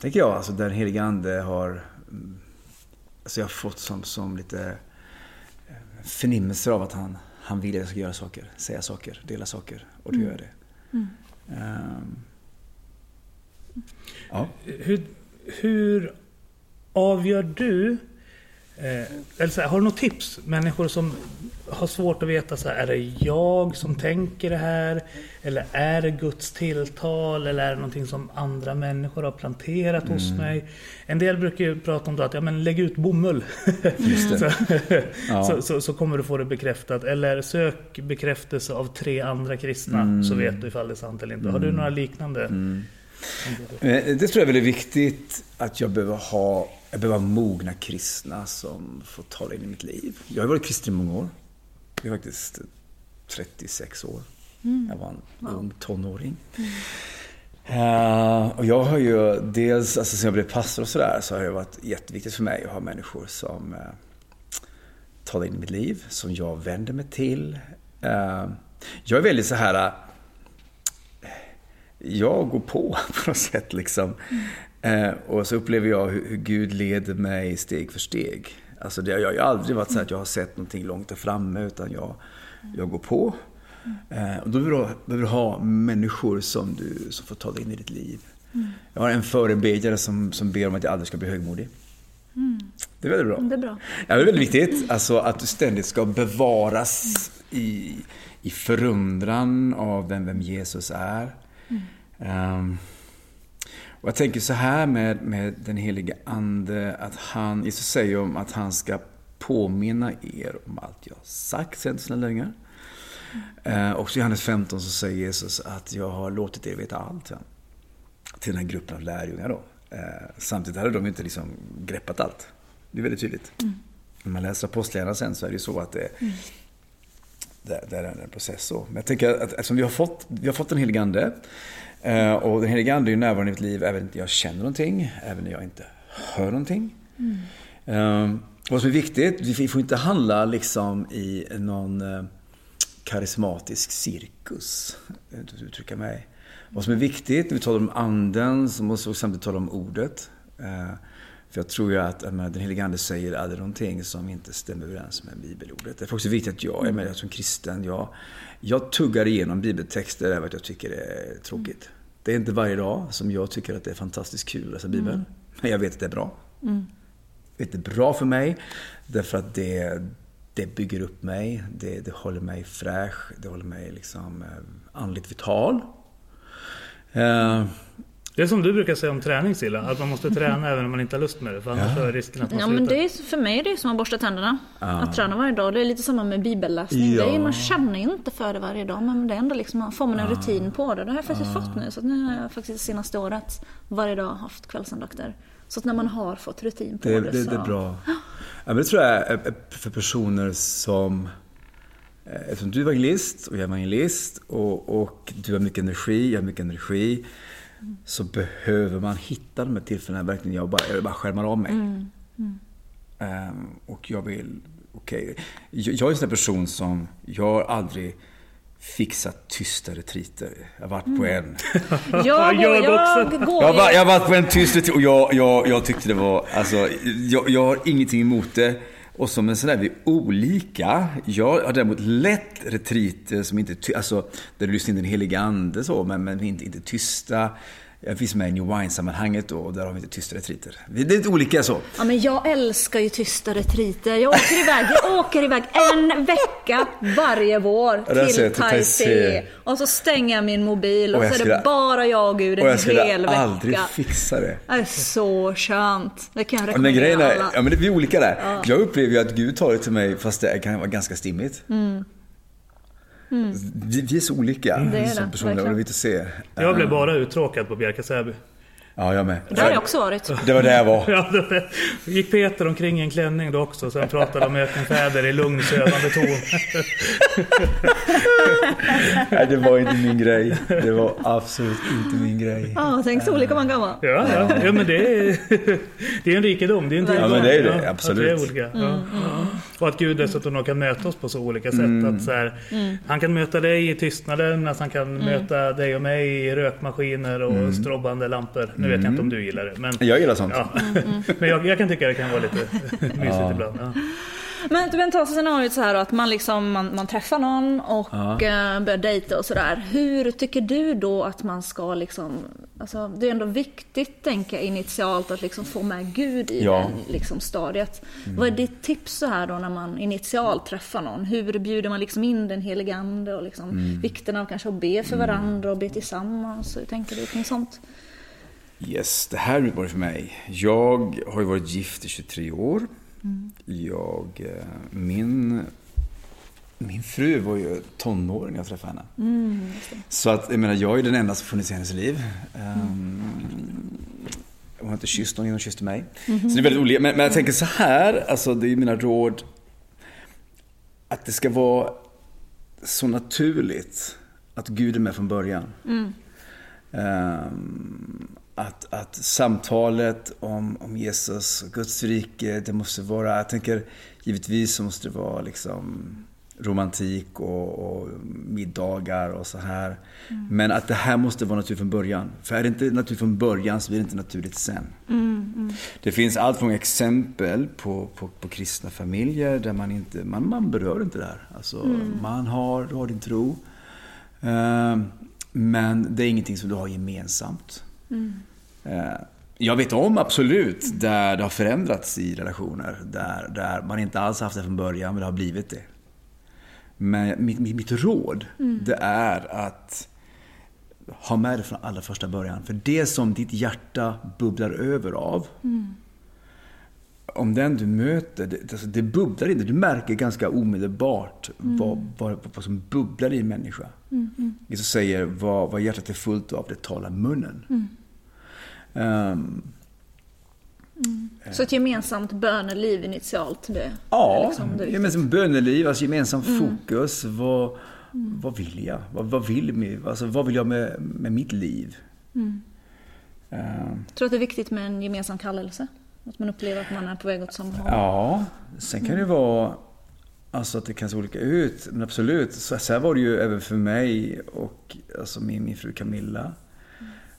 Tänker jag, alltså den helige Ande har... mm, Alltså jag har fått som, som lite förnimmelser av att han, han vill att jag ska göra saker, säga saker, dela saker. Och då gör jag det. Ehm, ja. Hur, hur avgör du Eh, eller så här, har du något tips? Människor som har svårt att veta, så här, är det jag som tänker det här? Eller är det Guds tilltal? Eller är det någonting som andra människor har planterat hos mig? En del brukar ju prata om det att, ja men lägg ut bomull. Så, Ja. så, så, så kommer du få det bekräftat. Eller sök bekräftelse av tre andra kristna så vet du ifall det är sant eller inte. Har du några liknande? Eh, Det tror jag är väldigt viktigt att jag behöver ha, jag behöver mogna kristna som får tala in i mitt liv. Jag har varit kristen i många år. Jag är faktiskt 36 år. Jag var en ung tonåring. Eh, och jag har ju dels, alltså sen jag blev pastor och sådär, så har det varit jätteviktigt för mig att ha människor som uh, talar in i mitt liv, som jag vänder mig till. Eh, jag är väldigt så här eh, jag går på på något sätt liksom. Eh, och så upplever jag hur, hur Gud leder mig steg för steg. Alltså det, jag har ju aldrig varit så att jag har sett någonting långt där framme utan jag, jag går på. Eh, och då behöver du, behöver ha människor som, du, som får ta dig in i ditt liv. Jag har en förebedjare som, som ber om att jag aldrig ska bli högmodig. Det är väldigt bra. Det är bra. Ja, det är väldigt viktigt. Alltså att du ständigt ska bevaras i, i förundran av vem, vem Jesus är. Ehm, och jag tänker så här med, med den helige Ande, att han, Jesus säger om att han ska påminna er om allt jag sagt sedan så länge. Uh, också i Johannes 15 så säger Jesus att jag har låtit er veta allt. Ja. Till den här gruppen av lärjungar då. Eh, samtidigt hade de inte liksom greppat allt. Det är väldigt tydligt. När man läser Apostlagärningarna sen så är det ju så att det, det, det är en process så. Men jag tänker att eftersom vi har fått, vi har fått en helig ande. Eh, Och den helige ande är ju närvarande i mitt liv även när jag känner någonting, även när jag inte hör någonting. Eh, vad som är viktigt, vi får inte handla liksom i någon eh, karismatisk cirkus. Jag jag uttrycka mig. Vad som är viktigt när vi talar om anden så måste vi samtidigt tala om ordet. Eh, För jag tror ju att jag menar, den helige Ande säger aldrig någonting som inte stämmer överens med bibelordet. Det är också viktigt att jag, jag menar, som kristen, jag, jag tuggar igenom bibeltexter över att jag tycker det är tråkigt. Det är inte varje dag som jag tycker att det är fantastiskt kul att läsa Bibeln. Men jag vet att det är bra. Att det är bra för mig därför att det, det bygger upp mig, det, det håller mig fräsch, det håller mig liksom eh, andligt vital. Eh, Det är som du brukar säga om träning Silla, att man måste träna även om man inte har lust med det. För annars är risken att man Ja, men det är, för mig är det som att borsta tänderna. Att träna varje dag. Det är lite samma med bibelläsning. Ja. Det är, man känner ju inte för det varje dag, men det är ändå liksom, får man en rutin på det. Det har jag faktiskt fått nu. Så att nu har jag faktiskt senaste året varje dag haft kvällsandakter. Så att när man har fått rutin på Det, det, det, så... det är bra. Ja, men det tror jag är är för personer som... eh, Eftersom du är evangelist och jag är evangelist och, och du har mycket energi, jag har mycket energi. Så behöver man hitta de här tillfällena verkligen jag bara, jag bara skärmar av mig. Ehm, och jag vill, okej. Jag, jag är en sån person som, jag har aldrig fixat tysta retriter. Jag har varit på en. Jag, Jag går, jag, också. går Jag har, varit- ju- jag har varit på en tyst retreat och jag, jag, jag tyckte det var, alltså, jag, jag har ingenting emot det. Och som en sån där, vi är olika. Jag har däremot lätt retriter som inte, alltså, där du lyssnar in den helige ande så, men, men inte, inte tysta. Jag finns med i New Wine-sammanhanget då, och där har vi inte tysta retriter. Det är lite olika så. Ja, men jag älskar ju tysta retriter. Jag åker iväg, jag åker iväg en vecka varje vår Ja, till. Taizé. Och så stänger jag min mobil och, Och så är skulle- det bara jag och Gud Och en jag skulle hel aldrig vecka. fixa det. Det är så skönt. Det kan jag Ja, Men grejen rekommendera är, alla. ja, men det, vi är olika där. Jag upplever ju att Gud det till mig fast det kan vara ganska stimmigt. Vi, vi är så olika Mm. Det är som personer, och det är vitt att se. Jag blev bara uttråkad på Bjärka Säby. Ja, jag med. Där har jag också varit. Det var där jag var. Ja, det gick Peter omkring i en klänning då också. Sen pratade om ökenfäder i lugn sövande ton. Nej, det var inte min grej. Det var absolut inte min grej. Ja, tänk så olika man kan vara. Ja, ja. ja men det är, det är en rikedom. Det är en. Ja, men det är det. Absolut. Att vi är olika. Ja, ja. Och att Gud dessutom kan möta oss på så olika sätt. Att så här, Han kan möta dig i tystnaden, medan han kan möta dig och mig i rökmaskiner och strobbande lampor. Nu vet jag inte om du gillar det. Men, Jag gillar sånt. ja. men jag, jag kan tycka det kan vara lite mysigt ibland. Ja. Men, men ta scenariot så här då, att man, liksom, man, man träffar någon och Ja. eh, börjar dejta och sådär. Hur tycker du då att man ska liksom, alltså det är ändå viktigt tänker jag initialt att liksom få med Gud i Ja. Mm. det liksom, stadiet. Vad är ditt tips så här då när man initialt träffar någon? Hur bjuder man liksom in den helige Ande och liksom Mm. vikten av kanske att be för varandra och be tillsammans? Hur tänker du kring sånt? Yes, det här är en utmaning för mig. Jag har ju varit gift i 23 år. Jag, eh, min, min fru var ju tonåring när jag träffade henne. Så att, jag menar, jag är den enda som funnits i hennes liv. Um, hon har inte kysst någon innan hon kysste mig. Så det är väldigt olika. Men, men jag tänker så här, alltså det är mina råd. Att det ska vara så naturligt att Gud är med från början. Ehm, att, att samtalet om, om Jesus och Guds rike, det måste vara, jag tänker givetvis så måste det vara liksom romantik och, och middagar och så här. Men att det här måste vara naturligt från början. För är det inte naturligt från början så blir det inte naturligt sen. Det finns allt från exempel på, på, på kristna familjer där man inte, man, man berör inte det här. Alltså, man har, du har din tro. Ehm, men det är ingenting som du har gemensamt. Eh, Jag vet om absolut där det har förändrats i relationer. Där, där man inte alls haft det från början men det har blivit det. Men mitt, mitt, mitt råd det är att ha med det från allra första början. För det som ditt hjärta bubblar över av. Om den du möter, det, alltså det bubblar inte. Du märker ganska omedelbart vad, vad, vad som bubblar i en människa. Jesus säger vad, vad hjärtat är fullt av, det talar munnen. Ehm, Så ett gemensamt böneliv initialt, det Ja, liksom det gemensamt böneliv, alltså gemensamt fokus. Vad, vad vill jag? Vad, vad, vill, alltså, vad vill jag med, med mitt liv? Ehm, Jag tror att det är viktigt med en gemensam kallelse. Att man upplever att man är på väg åt samma håll. ja, sen kan det vara alltså, att det kan se olika ut. Men absolut, så här var det ju även för mig och alltså, min, min fru Camilla.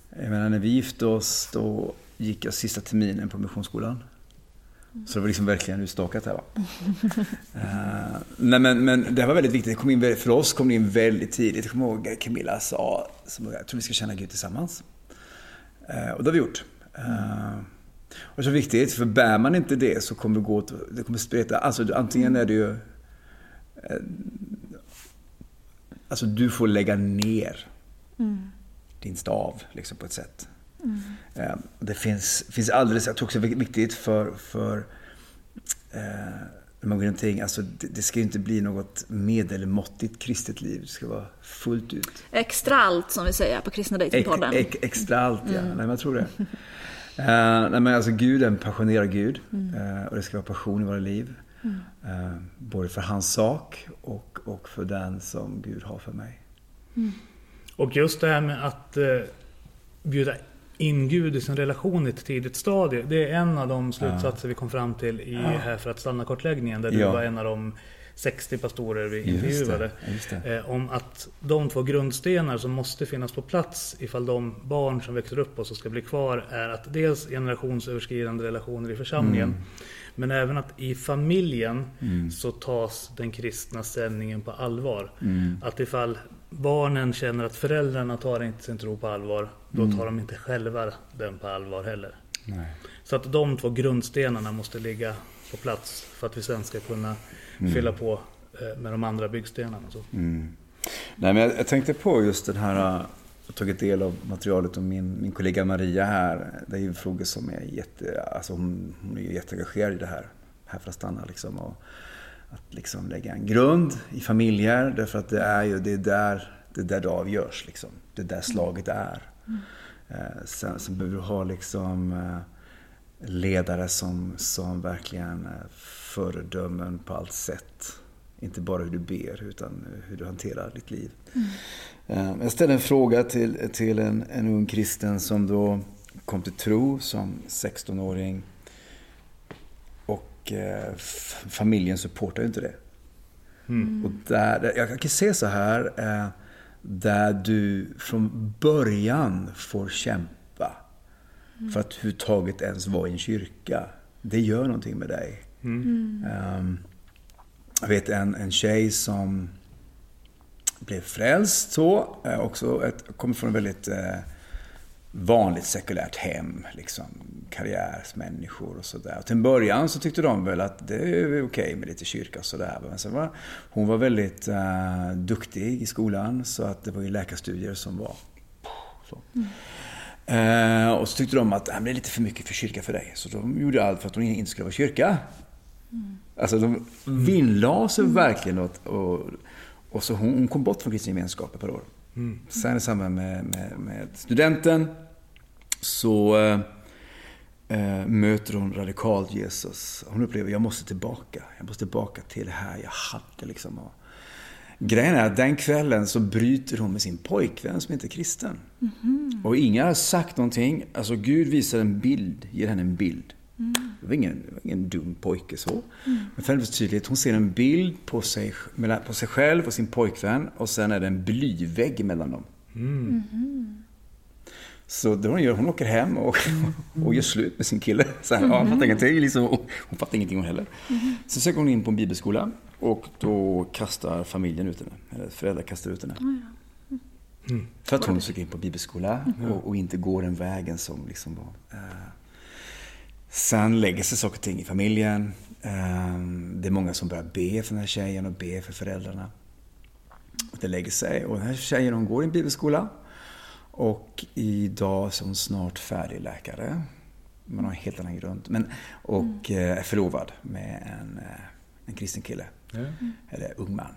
Jag menar, när vi gifte oss då gick jag sista terminen på Missionsskolan. Så det var liksom verkligen utstakat här va. Eh, nej men, men det var väldigt viktigt. Det kom in, för oss kom det in väldigt tidigt. Jag kommer ihåg Camilla sa, som jag tror vi ska känna Gud tillsammans. Eh, och det har vi gjort. Eh, och så viktigt, för bär man inte det så kommer det gå åt, det kommer spreta. Alltså antingen är det ju... Alltså du får lägga ner din stav liksom, på ett sätt. Eh, Det finns, finns alldeles, jag tror också det är viktigt för, för eh, när man går i någonting, alltså det, det ska ju inte bli något medelmåttigt kristet liv. Det ska vara fullt ut. Extra allt som vi säger på Kristna Dejtingpodden. ex, extra allt, ja. Nej, men jag tror det. Eh, nej, men alltså Gud är en passionerad Gud. Eh, och det ska vara passion i våra liv. Eh, både för hans sak och, och för den som Gud har för mig. Och just det här med att eh, bjuda in Gud i sin relation i ett tidigt stadie. Det är en av de slutsatser vi kom fram till i Här för att stanna-kartläggningen. Där du Ja. var en av de 60 pastorer vi Just det, intervjuade. just det. Eh, om att de två grundstenar som måste finnas på plats ifall de barn som växer upp och som ska bli kvar är att dels generationsöverskridande relationer i församlingen. Mm. Men även att i familjen Mm. så tas den kristna ställningen på allvar. Mm. Att ifall barnen känner att föräldrarna tar inte sin tro på allvar, då Mm. tar de inte själva den på allvar heller. Nej. Så att de två grundstenarna måste ligga på plats för att vi sen ska kunna fylla på eh, med de andra byggstenarna. Så. Nej, men jag, tänkte på just den här, jag har tagit del av materialet om min, min kollega Maria här. Det är ju frågor som är jätte, alltså hon, hon är jätteengagerad i det här, här för att stanna liksom. Och att liksom lägga en grund i familjer, därför att det är ju, det är där det, är där det avgörs liksom. Det är där slaget är. Eh, sen, sen behöver du ha liksom eh, ledare som, som verkligen är föredömen på allt sätt. Inte bara hur du ber, utan hur du hanterar ditt liv. Mm. Jag ställde en fråga till, till en, en ung kristen som då kom till tro som 16-åring. Och eh, familjen supportar ju inte det. Och där, jag kan se så här, eh, där du från början får kämpa för att överhuvudtaget ens vara i en kyrka. Det gör någonting med dig. Ehm, jag vet en, en tjej som blev frälst så. Eh, också ett, kommer från ett väldigt eh, vanligt sekulärt hem. Liksom, karriärsmänniskor och sådär. Till en början så tyckte de väl att det är okej okay med lite kyrka och sådär. Men sen var, hon var väldigt eh, duktig i skolan så att det var ju läkarstudier som var så. Eh, och så tyckte de att det är lite för mycket för kyrka för dig. Så de gjorde allt för att hon inte skulle vara kyrka. Alltså de vinnlade sig verkligen åt, och, och så hon, hon kom bort från kristen gemenskap ett par år. Mm. Sen i samband med, med, med studenten så eh, eh, möter hon radikalt Jesus. Hon upplever, jag måste tillbaka. Jag måste tillbaka till det här jag hade liksom. Och, Grejen är att den kvällen så bryter hon med sin pojkvän som inte är kristen. Mm. Och ingen har sagt någonting. Alltså Gud visar en bild, ger henne en bild. Mm. Det, var ingen, ingen dum pojke så. Mm. Men för tydligt, hon ser en bild på sig, på sig själv och sin pojkvän och sen är det en blyvägg mellan dem. Mm. Så det hon gör, hon åker hem och, och gör slut med sin kille. Så här, ja, hon fattar ingenting. Liksom, hon fattar ingenting hon heller. Så söker hon in på en bibelskola och då kastar familjen ut henne. Eller föräldrar kastar ut henne. Mm. För att hon söker in på bibelskola och, och, inte går den vägen som liksom var. Eh. Sen lägger sig saker och ting i familjen. Eh, det är många som börjar be för den här tjejen och be för föräldrarna. Det lägger sig och den här tjejen hon går i en bibelskola. Och idag är hon snart färdig läkare. Man har en helt annan grund. Men, och mm. är förlovad med en, en kristen kille. Mm. Eller ung man.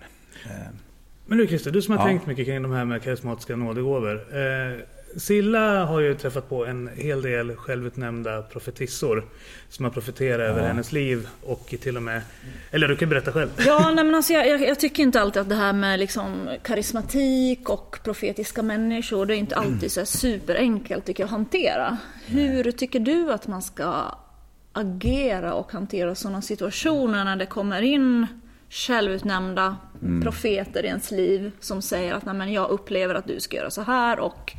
Men du Christer, du som har ja. tänkt mycket kring de här med karismatiska nådegåvor. Eh, Silla har ju träffat på en hel del självutnämnda profetissor som har profeterat ja. över hennes liv och till och med... Eller du kan berätta själv. Ja, nej men alltså jag, jag, jag tycker inte alltid att det här med liksom karismatik och profetiska människor, det är inte alltid så superenkelt tycker jag att hantera. Hur tycker du att man ska agera och hantera sådana situationer när det kommer in självutnämnda mm. profeter i ens liv som säger att Nej, men jag upplever att du ska göra så här och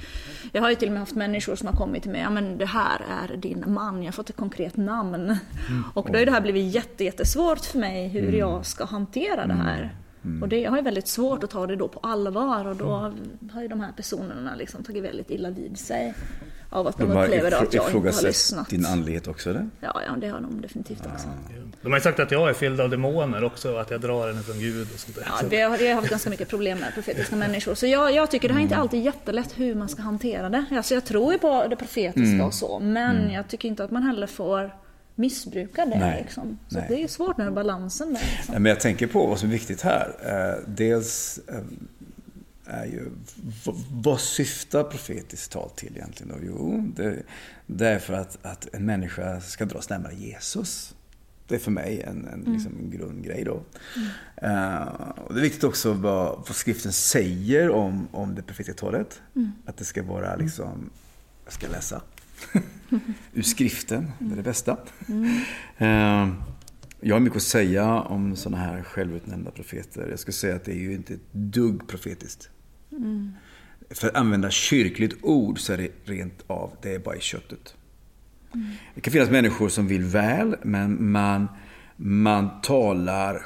jag har ju till och med haft människor som har kommit till mig, ja men det här är din man, jag har fått ett konkret namn. Mm. Och då har det här blivit jätte, jättesvårt för mig hur mm. jag ska hantera det här. Mm. Och det, jag har ju väldigt svårt att ta det då på allvar och då mm. har ju de här personerna liksom tagit väldigt illa vid sig av att de, de upplever att jag inte har lyssnat. din andlighet också eller? Ja, ja, det har de definitivt också. Ja. De har ju sagt att jag är fylld av demoner också, att jag drar henne från Gud och sånt där. Ja, det har, jag har haft ganska mycket problem med profetiska människor. Så jag, jag tycker det här är inte mm. alltid jättelätt hur man ska hantera det. Alltså jag tror ju på det profetiska mm. och så, men mm. jag tycker inte att man heller får missbruka det. Nej, liksom. Så nej. det är svårt med balansen där. Liksom. Men jag tänker på vad som är viktigt här. Eh, dels eh, är ju, vad syftar profetiskt tal till egentligen? Då? Jo, det, det, är för att, att en människa ska dras närmare Jesus. Det är för mig en, en, mm. liksom en grundgrej då. Mm. Uh, och det är viktigt också vad, vad skriften säger om, om det profetiska talet. Mm. Att det ska vara liksom, jag ska läsa ur skriften, det är det bästa. Uh, jag har mycket att säga om sådana här självutnämnda profeter. Jag skulle säga att det är ju inte ett dugg profetiskt. Mm. För att använda kyrkligt ord så är det rent av, det är bara i köttet. Mm. Det kan finnas människor som vill väl, men man, man talar,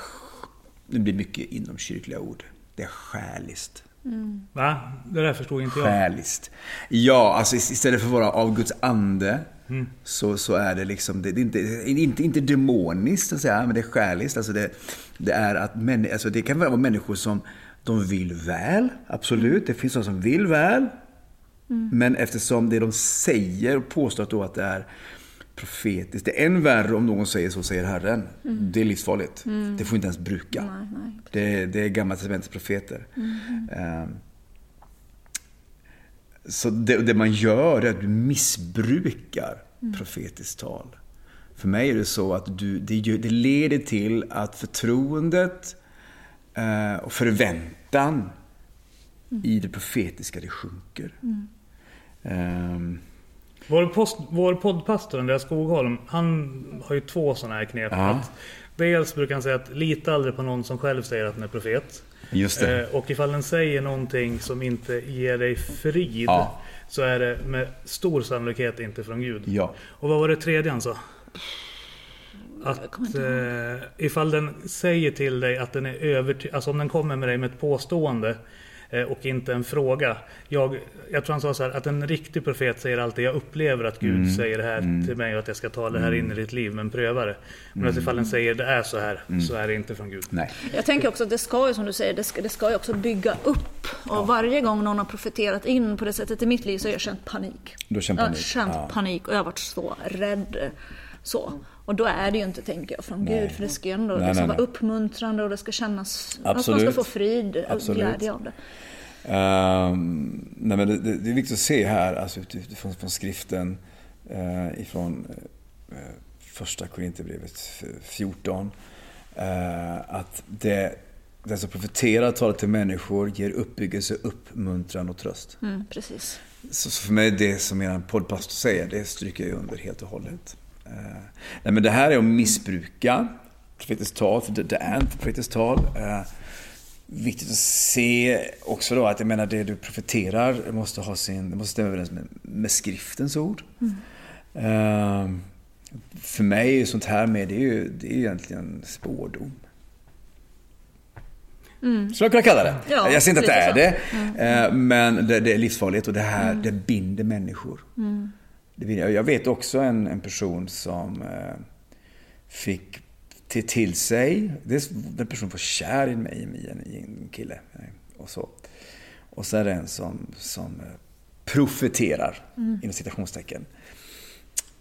det blir mycket inom kyrkliga ord. Det är själiskt. Mm. Va? Det där förstod inte jag. Själiskt. Ja, alltså istället för att vara av Guds ande mm. så, så är det liksom, det, det är inte, inte, inte demoniskt, att säga, men det är själiskt. Alltså det, det, är att män, alltså det kan vara människor som de vill väl, absolut. Det finns de som vill väl. Mm. Men eftersom det de säger och påstår att det är profetiskt. Det är än värre om någon säger så, säger Herren. Mm. Det är livsfarligt. Mm. Det får inte ens bruka. Nej, nej. Det, det, är Gamla testamentets profeter. Um, så det, det, man gör är att du missbrukar mm. profetiskt tal. För mig är det så att du, det, det leder till att förtroendet uh, och förväntan mm. i det profetiska, det sjunker. Um, vår, post, vår poddpastor Andreas Skogholm, han har ju två sådana här knep. Ja. Att dels brukar han säga att lita aldrig på någon som själv säger att den är profet. Just det. Eh, och ifall den säger någonting som inte ger dig frid ja. så är det med stor sannolikhet inte från Gud. Ja. Och vad var det tredje han sa? Att eh, ifall den säger till dig att den är övertygad, alltså om den kommer med dig med ett påstående och inte en fråga. Jag, jag tror han sa så här att en riktig profet säger alltid jag upplever att Gud Mm. säger det här till mig och att jag ska ta det här in i ditt liv men pröva det. Men Mm. att ifall den säger det är så här så är det inte från Gud. Nej. Jag tänker också att det ska ju som du säger, det ska, det ska ju också bygga upp. Och varje gång någon har profeterat in på det sättet i mitt liv så har jag känt panik. Du har känt Jag har panik? känt Ja. panik och jag har varit så rädd. Så. Och då är det ju inte, tänker jag, från Nej. Gud. För det ska ju ändå Nej, liksom nej, vara uppmuntrande och det ska kännas att man Absolut. ska få frid och Absolut. glädje av det. Ehm, nej men det, det, det är viktigt att se här, alltså ut- utifrån från skriften, uh, ifrån uh, första Korinthierbrevet f- 14, eh, att det, den som profeterar talar till människor ger uppbyggelse, uppmuntran och tröst. Mm, precis. Så, så för mig, det som er poddpastor säger, det stryker jag under helt och hållet. Eh, nej men det här är att missbruka profetiskt tal, för det, det är inte profetiskt tal. Eh, viktigt att se också då att jag menar det du profeterar måste ha sin, det måste stämma överens med, med skriftens ord. Eh, för mig är sånt här med, det är ju, det är egentligen spårdom. Skulle jag kunna kalla det. Ja, jag säger inte att det är lite det. eh, Men det, det är livsfarligt och det här det binder människor. Binder, jag vet också en, en person som eh, fick till, till sig, dels den personen var kär i mig, i en, i en kille. Och så. Och så är det en som, som eh, profeterar, inom citationstecken.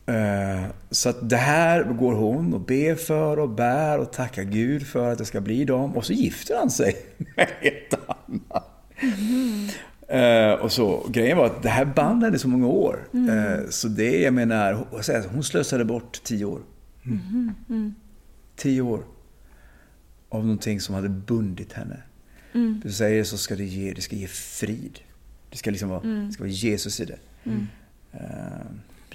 Eh, Så att det här går hon och ber för och bär och tackar Gud för att det ska bli dem. Och så gifter han sig med ett annat. Eh, och så, grejen var att det här band henne i så många år. Eh, så det, jag menar, hon- slösade bort tio år. Tio år. Av någonting som hade bundit henne. Du säger så ska det ge, det ska ge frid. Det ska liksom vara, det ska vara Jesus i det. Eh,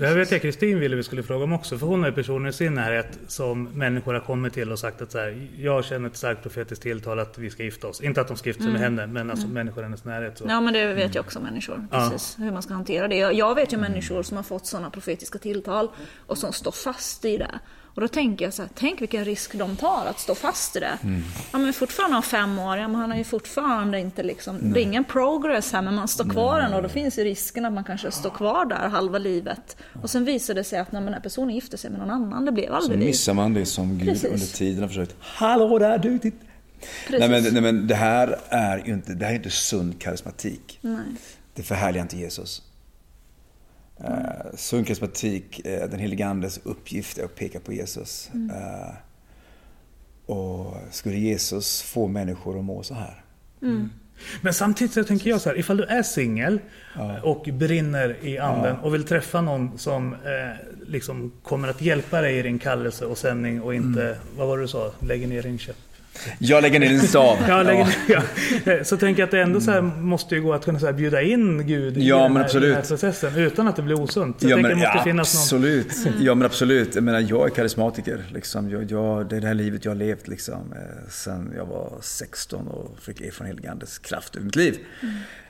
Det här vet jag Kristin ville vi skulle fråga om också, för hon är personen i sin närhet som människor har kommit till och sagt att så här, jag känner ett starkt profetiskt tilltal att vi ska gifta oss. Inte att de ska gifta sig med henne, men alltså människor i hennes närhet. Så. Ja men det vet jag också människor. Mm. Ja. Precis, hur man ska hantera det. Jag- Jag vet ju människor som har fått sådana profetiska tilltal och som står fast i det. Och då tänker jag så här, tänk vilken risk de tar att stå fast i det. Mm. Ja men fortfarande har fem år, ja men han har ju fortfarande inte liksom, det är ingen progress här men man står kvar ändå och då finns ju risken att man kanske står kvar där halva livet. Och sen visar det sig att när den här personen gifte sig med någon annan, det blev Så aldrig vi. missar man det som Gud Precis. under tiden har försökt. Hallå där du! Ditt. Nej, men, nej men det här är ju inte, det här är inte sund karismatik. Nej. Det förhärligar inte Jesus. Uh, sund karismatik, eh, den helige Andes uppgift är att peka på Jesus. Eh, och skulle Jesus få människor att må så här? Men samtidigt så tänker jag så här, ifall du är singel och brinner i anden och vill träffa någon som eh, liksom kommer att hjälpa dig i din kallelse och sändning och inte, Mm. vad var det du sa, lägger ner din käpp? Jag lägger ner en stav. Ja, lägger ner, ja. Så tänker jag att det ändå så här måste ju gå att kunna så här bjuda in Gud i, Ja, den men här, absolut. i den här processen utan att det blir osunt. Så Ja jag men, tänker ja, finnas någon... absolut. Ja men absolut. Jag menar jag är karismatiker. Liksom. Jag, jag, det är det här livet jag har levt liksom, eh, sen jag var 16 och fick erfara helig andes kraft över mitt liv.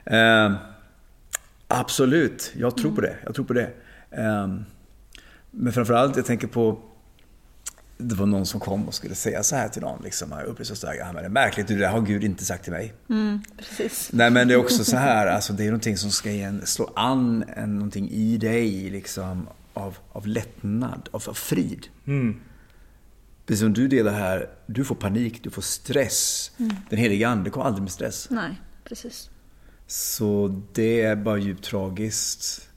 Eh, absolut, jag tror på det. Jag tror på det. Eh, men framförallt, jag tänker på det var någon som kom och skulle säga så här till någon. Liksom, jag upplevde så starkt, "Ja, men det är märkligt, det där har Gud inte sagt till mig. Precis. Nej men det är också så här, alltså det är någonting som ska igen slå an en, någonting i dig liksom av, av lättnad, av, av frid. Mm. Precis som du delar här, du får panik, du får stress. Den heliga ande kommer aldrig med stress. Nej, precis. Så det är bara djupt tragiskt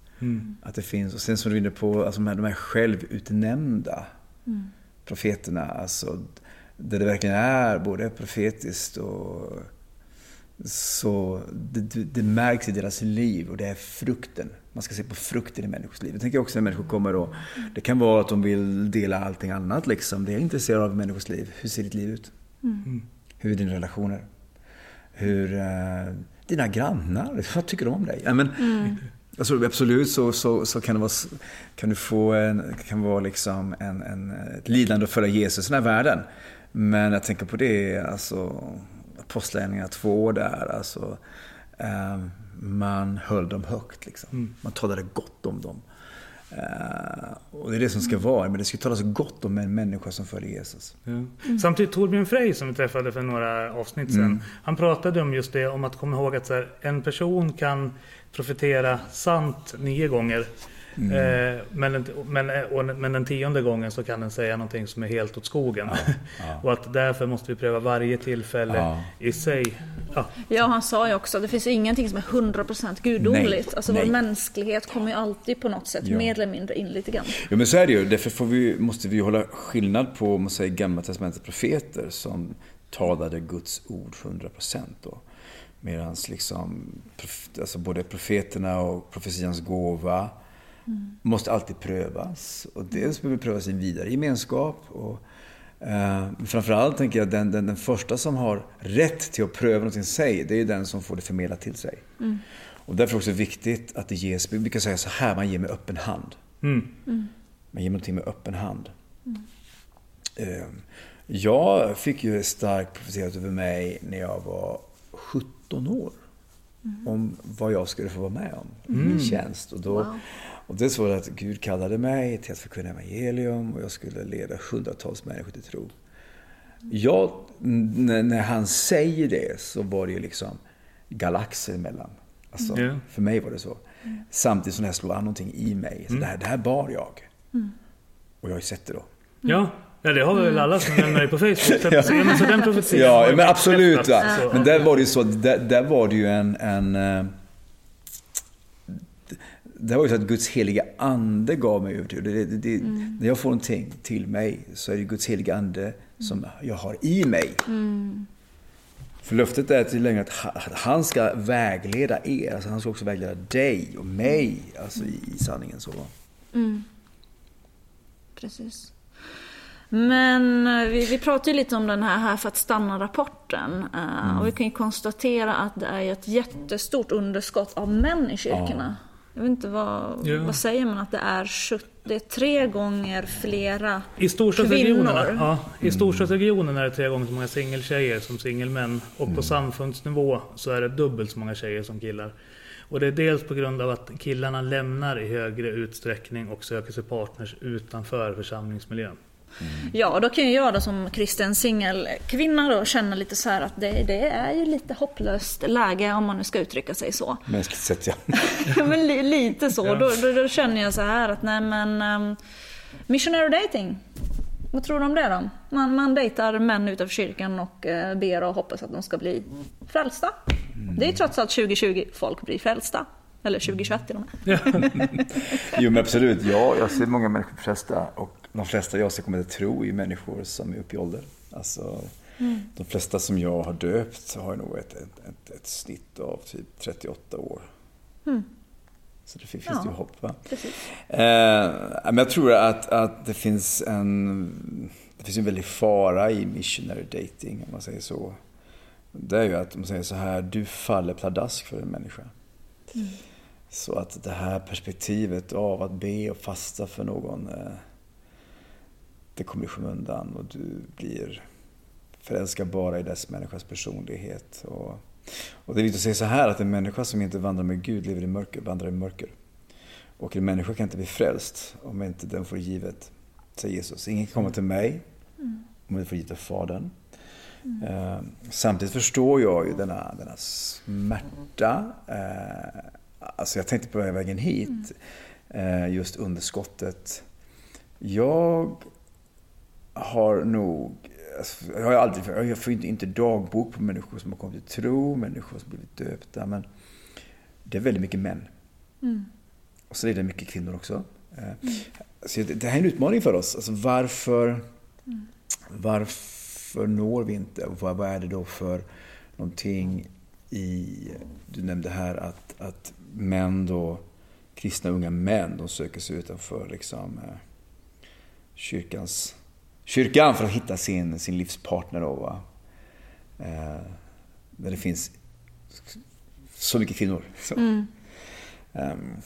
att det finns. Och sen som du är inne på, alltså de här, de här självutnämnda profeterna. Alltså, där det verkligen är både profetiskt och så det, det, märks i deras liv och det är frukten. Man ska se på frukten i människors liv. Jag tänker också när människor kommer då. Det kan vara att de vill dela allting annat liksom. Det är intresserad av människors liv. Hur ser ditt liv ut? Hur är dina relationer? Hur... Eh, dina grannar, vad tycker de om dig? Ja, men, alltså, absolut så, så, så kan, det vara, kan du få en, kan vara liksom en, en, ett lidande att följa Jesus i den här världen. Men jag tänker på det, alltså Apostlagärningarna 2 där, alltså. Eh, man höll dem högt liksom. Man talade gott om dem. Eh, och det är det som ska vara, men det ska talas gott om en människa som följer Jesus. Samtidigt Torbjörn Frey som vi träffade för några avsnitt sedan. Mm. Han pratade om just det, om att komma ihåg att så här, en person kan profetera sant nio gånger. Mm. Eh, men, den- men, och, men den tionde gången så kan den säga någonting som är helt åt skogen. och att därför måste vi pröva varje tillfälle Ja. i sig. Ja, Ja, han sa ju också att det finns ingenting som är 100% gudomligt. Nej, alltså nej. vår mänsklighet kommer ju alltid på något sätt Ja. mer eller mindre in lite grann. Jo men så är det ju. Därför får vi, måste vi hålla skillnad på om man säger Gamla Testamentets profeter som talade Guds ord 100% då. Medan liksom, alltså både profeterna och profetians gåva måste alltid prövas. Och dels behöver prövas i en vidare gemenskap. Och, eh, framförallt tänker jag den, den, den första som har rätt till att pröva någonting i sig, det är ju den som får det förmedlat till sig. Och därför är det också viktigt att det ges, vi kan säga så här, man ger med öppen hand. mm. Man ger någonting med öppen hand. Eh, Jag fick ju starkt profeterat över mig när jag var 17 år. Om vad jag skulle få vara med om i min tjänst. Och, då, Wow. och det var att Gud kallade mig till att förkunna evangelium och jag skulle leda hundratals människor till tro. Jag, när han säger det så var det ju liksom galaxer emellan. Alltså, Ja. För mig var det så. Samtidigt som det här slog an någonting i mig. Så det, här, det här bar jag. Och jag har ju sett det då. ja. Ja, det har väl alla som nämner dig på Facebook. Så, ja. men så den profetian Ja, men absolut. Va? så- Men där var det ju så, där, där var det ju en... en eh, det var ju så att Guds heliga ande gav mig övertygelse. Det, det, det, När jag får någonting till mig så är det Guds heliga ande som jag har i mig. För löftet är till länge att ha- att han ska vägleda er. Alltså han ska också vägleda dig och mig alltså i, i sanningen. så. Precis. Men eh, vi, vi pratade ju lite om den här Här för att stanna-rapporten. eh, Och vi kan ju konstatera att det är ett jättestort underskott av män i kyrkorna. Jag vet inte vad, Ja. vad säger man att det är? 70, det är tre gånger flera I kvinnor. ja, i storstadsregionen är det tre gånger så många singeltjejer som singelmän. Och på samfundsnivå så är det dubbelt så många tjejer som killar. Och det är dels på grund av att killarna lämnar i högre utsträckning och söker sig partners utanför församlingsmiljön. Ja, och då kan ju jag då som kristen singelkvinna då känna lite så här att det, det är ju lite hopplöst läge om man nu ska uttrycka sig så. Mänskligt sett ja. Ja, men li, lite så. Ja. Då, då, då känner jag så här att nej men um, missionary dating. Vad tror du om det då? Man, man dejtar män utanför kyrkan och eh, ber och hoppas att de ska bli frälsta. Det är ju trots allt 2020 folk blir frälsta. Eller 2021 till och med. Jo men absolut, ja, jag ser många människor frälsta och de flesta jag ser kommer till tro är människor som är uppe i ålder. Alltså, De flesta som jag har döpt har nog ett, ett, ett, ett snitt av typ 38 år. Så det finns Ja. ju hopp va? Eh, men jag tror att, att det finns en det finns en väldig fara i missionary dating om man säger så. Det är ju att man säger så här, du faller pladask för en människa. Så att det här perspektivet av att be och fasta för någon, eh, det kommer i skymundan och du blir förälskad bara i dess människas personlighet. Och, och det är viktigt att säga så här att en människa som inte vandrar med Gud lever i mörker, vandrar i mörker. Och en människa kan inte bli frälst om inte den får givet, säger Jesus. Ingen kan komma till mig om inte får givet av Fadern. Eh, samtidigt förstår jag ju denna, denna smärta. Eh, alltså jag tänkte på vägen hit, eh, just underskottet. Jag har nog, alltså, jag har aldrig, jag får inte, inte dagbok på människor som har kommit till tro, människor som blivit döpta, men det är väldigt mycket män. Och så är det mycket kvinnor också. Eh, Så det, här är en utmaning för oss. Alltså varför, varför når vi inte? Och vad, vad är det då för någonting i, du nämnde här att, att män då, kristna unga män, de söker sig utanför liksom, eh, kyrkans, kyrkan för att hitta sin, sin livspartner. Då, va? Eh, där det finns så mycket kvinnor. Så. Ehm,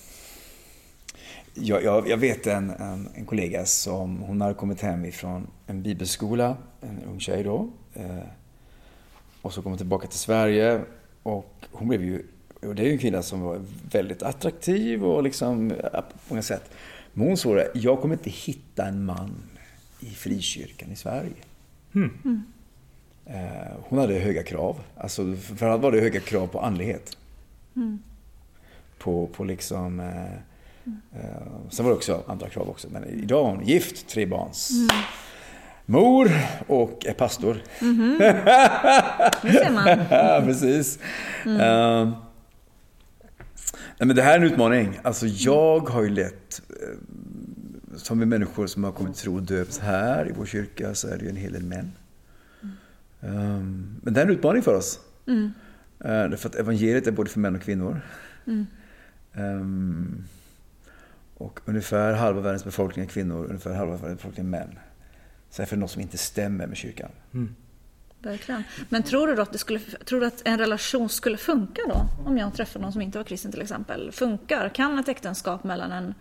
jag, jag, jag vet en, en, en kollega som hon hade kommit hem ifrån en bibelskola, en ung tjej då. Eh, och så kom hon tillbaka till Sverige och hon blev ju, och det är ju en kvinna som var väldigt attraktiv och liksom på många sätt. Men hon sa det, jag kommer inte hitta en man i frikyrkan i Sverige. Eh, Hon hade höga krav. Alltså, framförallt var det höga krav på andlighet. På, på liksom... Eh, eh, sen var det också andra krav också. Men idag är hon gift, tre barns mor och är pastor. Det ser man. Ja, precis. Ehm, nej, men det här är en utmaning. Alltså, jag har ju lett, eh, som vi människor som har kommit till tro och döpts här i vår kyrka, så är det ju en hel del män. Ehm, men det är en utmaning för oss. Uh, därför att evangeliet är både för män och kvinnor. Ehm, och ungefär halva världens befolkning är kvinnor, ungefär halva världens befolkning är män. Så är det något som inte stämmer med kyrkan. Verkligen. Men tror du då att, det skulle, tror du att en relation skulle funka då? Om jag träffar någon som inte var kristen till exempel. Funkar? Kan ett äktenskap mellan en,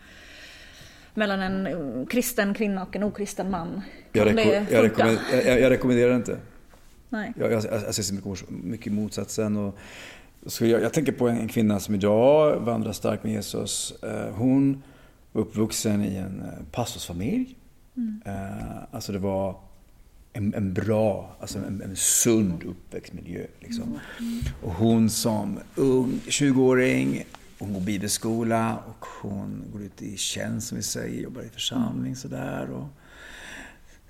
mellan en um, kristen kvinna och en okristen man, Jag, reko- jag, rekommenderar, jag, jag, rekommenderar det inte. Nej. Jag, jag, jag ser så mycket, mycket motsatsen. Och, så jag, jag tänker på en, en kvinna som idag vandrar starkt med Jesus. Eh, hon var uppvuxen i en eh, pastorsfamilj. Eh, alltså det var en, en bra, alltså en, en sund uppväxtmiljö. Liksom. Och hon som ung 20-åring, hon går bibelskola och hon går ut i tjänst som vi säger, jobbar i församling sådär. Och,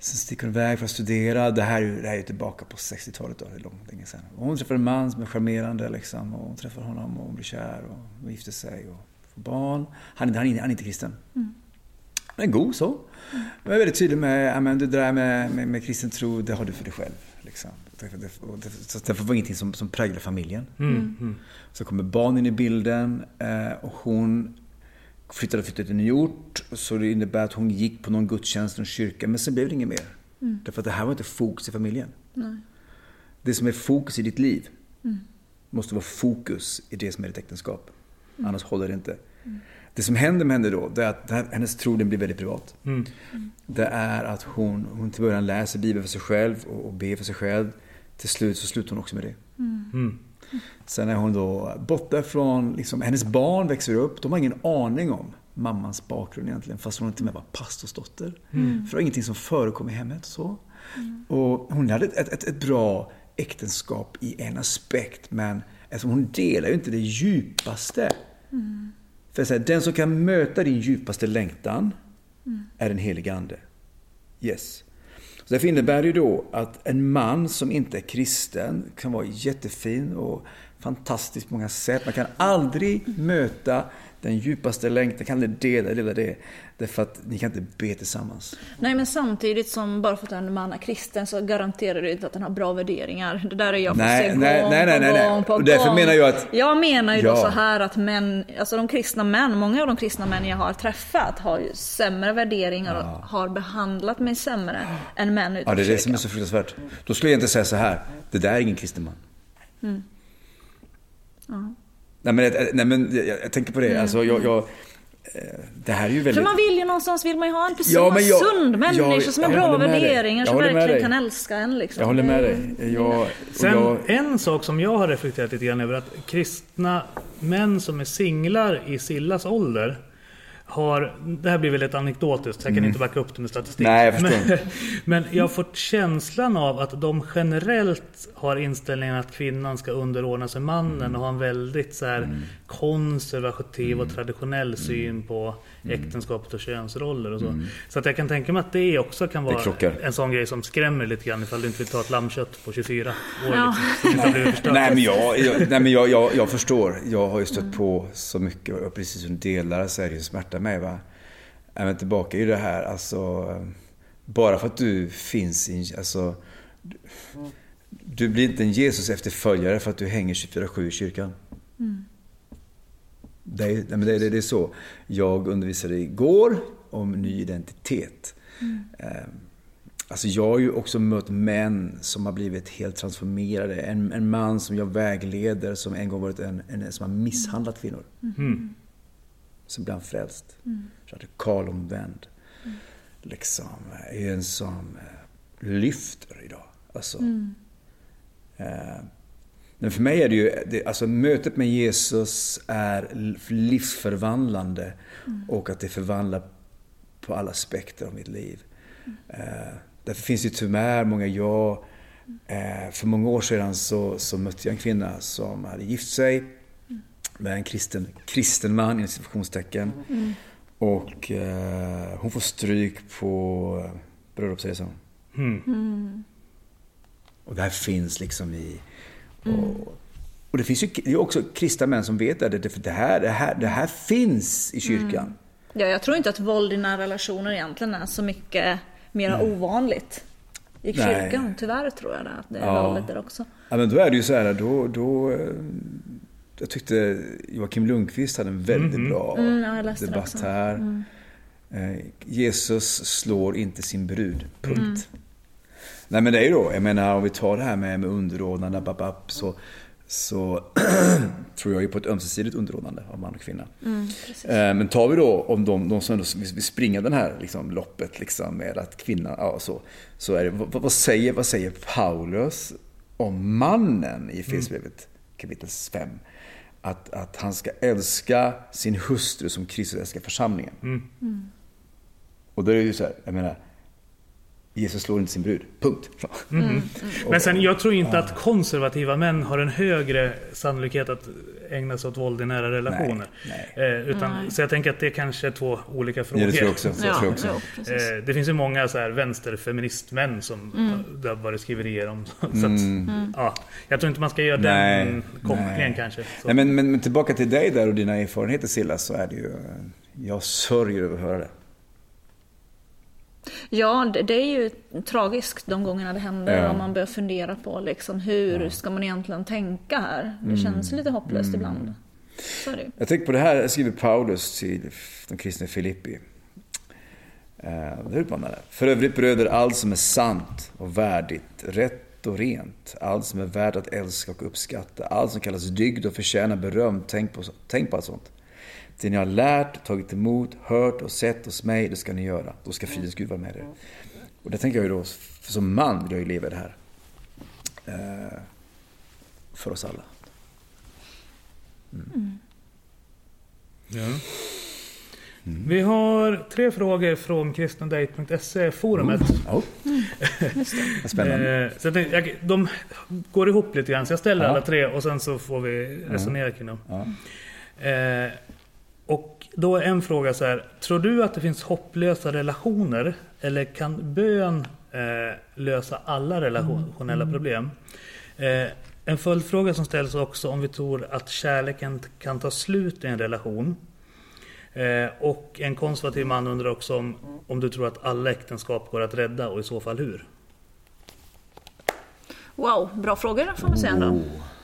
Sen sticker hon iväg för att studera. Det här, det här är ju tillbaka på 60-talet då, det är långt länge sedan. Och hon träffar en man som är charmerande liksom. Och hon träffar honom och hon blir kär och de gifter sig och får barn. Han, är- han, han är inte kristen. Han är god så. Men jag är väldigt tydlig med, men det där med, med, med kristen tro, det har du för dig själv. Liksom. Det, var ingenting som, som präglar familjen. Så kommer barn in i bilden eh, och hon flyttade, flyttade till en ny ort. Så det innebär att hon gick på någon gudstjänst, någon kyrka, men sen blev det inget mer. Därför att det här var inte fokus i familjen. Det som är fokus i ditt liv måste vara fokus i det som är ditt äktenskap. Annars håller det inte. Det som händer med henne då, det är att här, hennes tro den blir väldigt privat. Det är att hon, hon till början läser Bibeln för sig själv och, och ber för sig själv. Till slut så slutar hon också med det. Sen är hon då borta från, liksom, hennes barn växer upp, de har ingen aning om mammans bakgrund egentligen, fast hon till och med var pastorsdotter. För det var ingenting som förekom i hemmet. Så. Och hon hade ett, ett, ett, bra äktenskap i en aspekt, men eftersom hon delar ju inte det djupaste. För att säga, den som kan möta din djupaste längtan är den helige Ande. Yes. Så därför innebär det ju då att en man som inte är kristen kan vara jättefin och fantastisk på många sätt. Man kan aldrig möta den djupaste längtan, kan aldrig dela, dela det. Därför att ni kan inte be tillsammans. Nej men samtidigt som bara för att en man är kristen så garanterar det inte att den har bra värderingar. Det där är jag fått Nej, gång nej, nej, på nej, nej. gång på Och därför gång. menar jag att- Jag menar ju då Ja. så här att män, alltså de kristna män, många av de kristna män jag har träffat har ju sämre värderingar och har behandlat mig sämre än män Ja, utanför det är det som är så fruktansvärt. Då skulle jag inte säga så här, det där är ingen kristen man. Nej, men, nej, men jag, jag tänker på det. Alltså, jag, jag, det här är ju För väldigt... man vill ju någonstans vill man ju ha en person, Ja, men jag- sund människa jag- som har jag bra värderingar, Jag som verkligen dig. kan älska en liksom. Jag håller med Det- dig. Jag, och Sen jag, en sak som jag har reflekterat lite grann över att kristna män som är singlar i Sillas ålder har, det här blir väldigt anekdotiskt, jag kan inte backa upp det med statistik. Mm. Nej, jag. Men, men jag har fått känslan av att de generellt har inställningen att kvinnan ska underordna sig mannen Mm. och ha en väldigt så här, konservativ och traditionell syn på Mm. äktenskapet och könsroller och så. Så att jag kan tänka mig att det också kan vara en sån grej som skrämmer lite grann ifall du inte vill ta ett lammkött på 24 år. Ja. Liksom, förstört. Nej men, jag, jag, nej, men jag, jag, jag förstår. Jag har ju stött på så mycket och precis som delar så är det ju smärta mig. Va? Men tillbaka i det här, alltså. Bara för att du finns i. Alltså, du, du blir inte en Jesus efterföljare för att du hänger 24-7 i kyrkan. Det, är, nej, men det, det, det är så. Jag undervisade igår om ny identitet. Eh, Alltså jag har ju också mött män som har blivit helt transformerade. En, en man som jag vägleder som en gång varit en, en som har misshandlat kvinnor. Som blev han frälst. Radikalomvänd. Liksom, är en som eh, lyfter idag. Alltså, eh, men för mig är det ju, det, alltså mötet med Jesus är livsförvandlande. Och att det förvandlar på alla aspekter av mitt liv. Eh, därför finns det tyvärr många jag. Eh, för många år sedan så, så mötte jag en kvinna som hade gift sig med en kristen, kristen man, inom citationstecken. Och eh, hon får stryk på bröllopsresan. Och det här finns liksom i... Och, och det finns ju det är också kristna män som vet det. Det, det, här, det, här, det här finns i kyrkan. Ja, jag tror inte att våld i nära relationer egentligen är så mycket mer ovanligt i Nej. kyrkan. Tyvärr tror jag det, att det är Ja. vanligt där också. Ja, men då är det ju så här, då... då eh, jag tyckte Joakim Lundqvist hade en väldigt bra Mm, ja, debatt här. Eh, Jesus slår inte sin brud, punkt. Mm. Nej men det är ju då, jag menar om vi tar det här med, med underordnande, babab, så, så tror jag ju på ett ömsesidigt underordnande av man och kvinna. Mm, Eh, Men tar vi då om de, de som ändå vill springa den här liksom, loppet liksom, med att kvinnan, ja så. Så är det, vad, vad, säger, vad säger Paulus om mannen i Efesierbrevet kapitel 5? Att, att han ska älska sin hustru som Kristus älskar församlingen. Och då är det ju så här, jag menar, Jesus slår inte sin brud. Punkt. Men sen, jag tror inte att konservativa män har en högre sannolikhet att ägna sig åt våld i nära relationer. nej. Eh, utan, så jag tänker att det kanske är två olika frågor. Ja, det tror jag också. Jag tror jag också. precis. Eh, det finns ju många så här vänsterfeministmän som Mm. det har varit skriverier om. Så att, ja, jag tror inte man ska göra Nej, den kopplingen nej. kanske. Nej, men, men, men tillbaka till dig där och dina erfarenheter Silla, så är det ju... Jag sörjer över att höra det. Ja, det, det är ju tragiskt de gångerna det händer Ja. och man börjar fundera på liksom, hur ska man egentligen tänka här? Det känns lite hopplöst ibland. Är det ju. Jag tänker på det här skriver Paulus till de kristna Filippi. Eh, Det är utmanande. För övrigt bröder, allt som är sant och värdigt, rätt och rent, allt som är värt att älska och uppskatta, allt som kallas dygd och förtjänar beröm, tänk på, tänk på allt sånt. Det ni har lärt, tagit emot, hört och sett hos mig, det ska ni göra. Då ska fridens Gud vara med er. Och det tänker jag ju då, för som man vill jag ju leva det här. Eh, För oss alla. Ja. Vi har tre frågor från kristendate.se-forumet. Ja. Vad Spännande. Eh, så jag tänkte, jag, de går ihop lite grann, så jag ställer Ja. alla tre och sen så får vi resonera kring dem. Ja. Och då är en fråga så här. Tror du att det finns hopplösa relationer? Eller kan bön eh, lösa alla relationella problem? Eh, en följdfråga som ställs också om vi tror att kärleken kan ta slut i en relation. Eh, och en konservativ man undrar också om, om du tror att alla äktenskap går att rädda och i så fall hur? Wow, bra frågor får man säga ändå. Oh.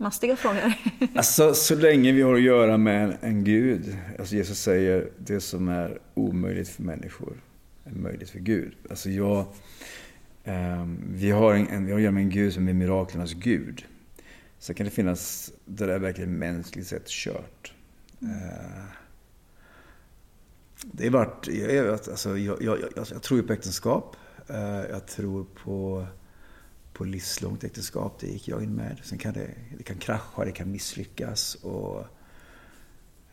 Mastiga frågor. Alltså, så länge vi har att göra med en, en Gud. Alltså Jesus säger det som är omöjligt för människor är möjligt för Gud. Alltså jag, eh, vi, har en, en, vi har att göra med en Gud som är miraklernas Gud. Sen kan det finnas där det är verkligen mänskligt sett kört. Eh, det är vart, jag, jag, alltså, jag, jag, jag, jag tror ju på äktenskap. Eh, jag tror på på livslångt äktenskap, det gick jag in med. Sen kan det, det kan krascha, det kan misslyckas. Och,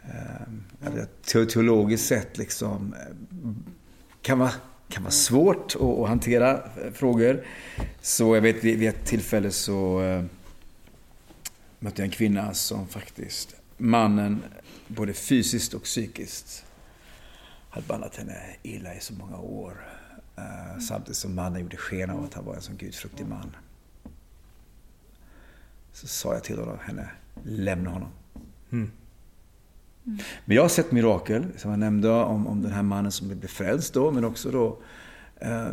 eh, teologiskt sett liksom, eh, kan vara, kan vara svårt att, att hantera eh, frågor. Så jag vet vid, ett tillfälle så eh, mötte jag en kvinna som faktiskt, mannen, både fysiskt och psykiskt, hade behandlat henne illa i så många år. Eh, samtidigt som mannen gjorde sken av att han var en sån gudfruktig man. Så sa jag till honom, henne, lämna honom. Men jag har sett mirakel, som jag nämnde om, om den här mannen som blev frälst då, men också då eh,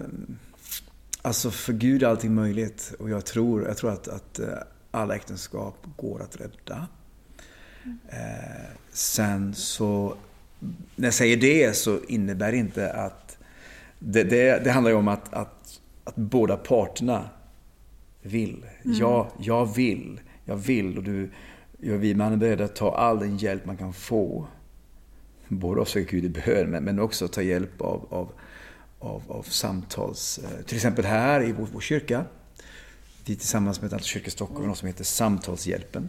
Alltså för Gud är allting möjligt och jag tror, jag tror att, att eh, alla äktenskap går att rädda. Eh, sen så, när jag säger det så innebär det inte att det, det, det handlar ju om att, att, att båda parterna vill. Ja, jag vill. Jag vill och du, jag vill. Man är beredd att ta all den hjälp man kan få. Både av söka Gud i bön, men, men också ta hjälp av, av, av, av samtals... eh, Till exempel här i vår, vår kyrka. Vi tillsammans med ett antal kyrkor i Stockholm något som heter Samtalshjälpen.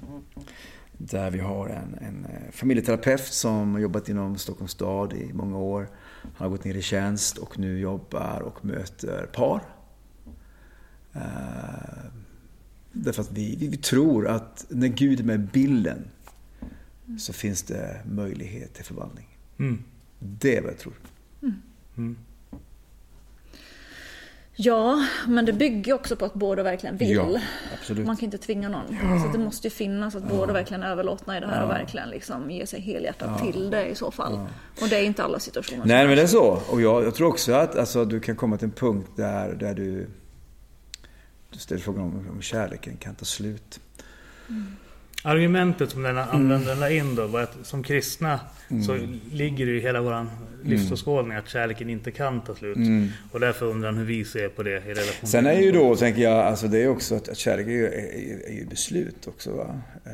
Där vi har en, en eh, familjeterapeut som har jobbat inom Stockholms stad i många år. Han har gått ner i tjänst och nu jobbar och möter par. Eh, därför att vi, vi, tror att när Gud är med i bilden så finns det möjlighet till förvandling. Mm. Det är vad jag tror. Ja, men det bygger också på att båda verkligen vill. Ja. Man kan inte tvinga någon. Så det måste ju finnas att båda verkligen är överlåtna i det här och verkligen liksom ge sig helhjärtat till det i så fall. Och det är inte alla situationer Nej, men det är så. Och jag, jag tror också att alltså, du kan komma till en punkt där, där du, du ställer frågan om, om kärleken kan ta slut. Argumentet som den Mm. användaren la in då var att som kristna så ligger det i hela vår livsåskådning att kärleken inte kan ta slut. Och därför undrar han hur vi ser på det i relation Mm. Sen är ju då, tänker jag, alltså det är också att, att kärlek är ju, är, är ju beslut också. Va? Eh,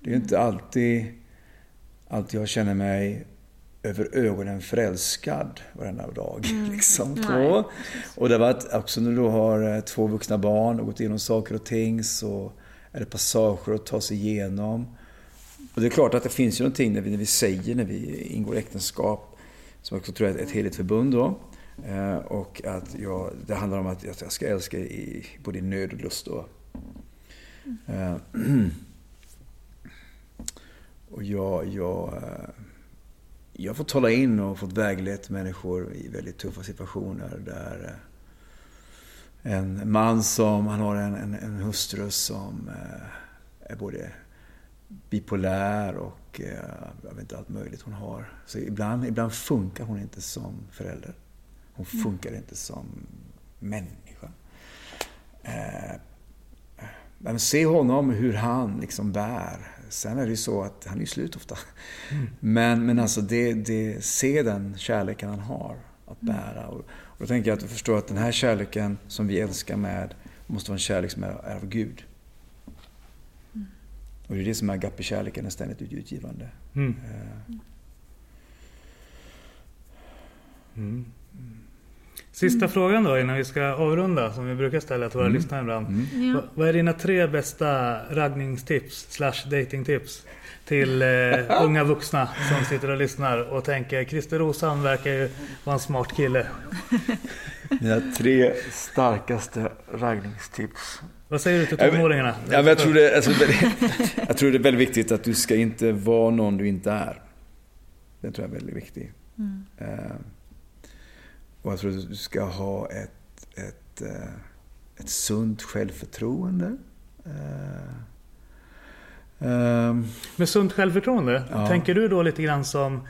Det är ju inte alltid, alltid jag känner mig över ögonen förälskad varenda dag. Liksom, Nej, på. Och det har varit också när du har eh, två vuxna barn och gått igenom saker och ting så är det passager att ta sig igenom. Och det är klart att det finns ju någonting när vi, när vi säger, när vi ingår äktenskap, som jag också tror är ett heligt förbund då. Eh, och att jag, det handlar om att jag ska älska i både i nöd och lust. Då. Eh, och jag, jag, eh, jag har fått tala in och fått väglett människor i väldigt tuffa situationer där eh, en man som, han har en, en, en hustru som eh, är både bipolär och eh, jag vet inte allt möjligt hon har. Så ibland, ibland funkar hon inte som förälder. Hon funkar inte som människa. Eh, men se honom hur han liksom bär. Sen är det ju så att han är slut ofta. Men, men alltså det, det, se den kärleken han har att bära. Och, och då tänker jag att du förstår att den här kärleken som vi älskar med måste vara en kärlek som är, av Gud. Och det är det som är agape-kärleken, den ständigt utgivande. Mm. Eh, Mm. Sista frågan då innan vi ska avrunda som vi brukar ställa till våra Mm. lyssnare ibland. Ja. Va- Vad är dina tre bästa raggningstips slash datingtips till eh, unga vuxna som sitter och lyssnar och tänker Christer Rosan verkar ju vara en smart kille. Mina tre starkaste raggningstips. Vad säger du till tonåringarna? Ja, men jag, tror det, alltså, det- jag tror det är väldigt viktigt att du ska inte vara någon du inte är. Det tror jag är väldigt viktigt. Eh, och jag tror att du ska ha ett, ett, eh, ett sunt självförtroende. Ehm, Med sunt självförtroende, Ja. tänker du då lite grann som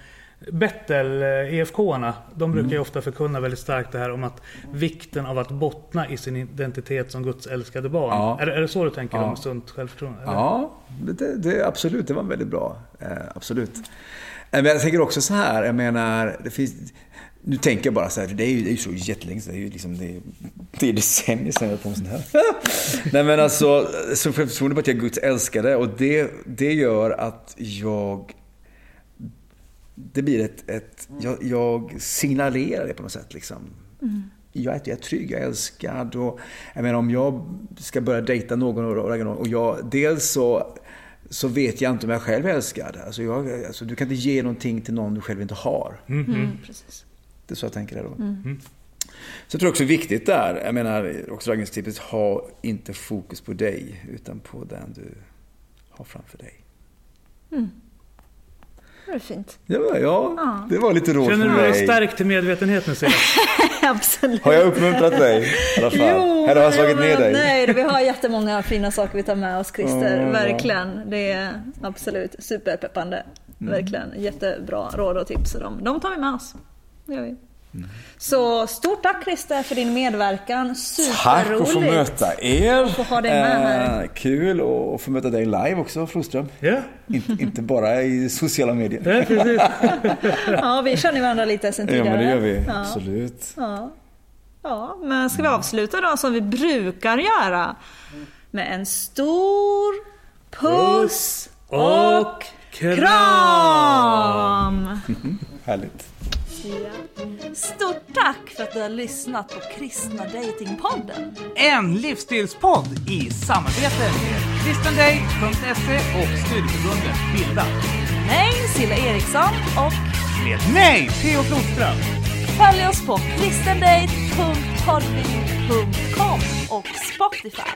Bettel, eh, EFK-arna, de brukar Mm. ju ofta förkunna väldigt starkt det här om att vikten av att bottna i sin identitet som Guds älskade barn. Ja. Är, det- är det så du tänker Ja. om sunt självförtroende? eller? Ja, det, det, absolut. Det var väldigt bra. Eh, absolut. Eh, Men jag tänker också så här, jag menar, det finns... Nu tänker jag bara så här, det är ju, det är ju så jättelänge sedan. Det är ju liksom, det är, det är decennier sedan jag höll på med sånt här. Nej men alltså, så självförtroende på att jag är Guds älskade och det, det gör att jag... Det blir ett... ett jag, jag signalerar det på något sätt liksom. Jag är, jag är trygg, jag är älskad och jag menar om jag ska börja dejta någon och, och jag, dels så, så vet jag inte om jag själv är älskad. Alltså jag, alltså du kan inte ge någonting till någon du själv inte har. Mm, precis. Det är så jag tänker där då. Så jag tror också viktigt där, jag menar också raggningstipset, ha inte fokus på dig utan på den du har framför dig. Det är fint. Ja, ja det var lite råd Känner du dig stärkt till medvetenhet nu? Absolut. Har jag uppmuntrat dig i alla fall? Eller har jag slagit ner dig? Nej, vi har jättemånga fina saker vi tar med oss Christer. Åh. Verkligen. Det är absolut superpeppande. Mm. Verkligen jättebra råd och tips. De, de tar vi med oss. Gör vi. Mm. Så stort tack Christer för din medverkan. Tack Superroligt. att få möta er. Få ha dig med här. Eh, kul att få möta dig live också Flodström. Ja, inte, inte bara i sociala medier. ja precis. Ja, vi känner varandra lite sen Ja tidigare. men det gör vi, Ja. absolut. Ja. ja, men ska vi avsluta då som vi brukar göra? Med en stor puss Och kram! kram! Härligt. Ja. Stort tack för att du har lyssnat på Kristna Datingpodden. En livsstilspodd i samarbete med kristendate.se och studieförbundet Bilda. Mig, Silla Eriksson och Med mig, Theo Flodström. följ oss på kristendate.podbean.com och Spotify.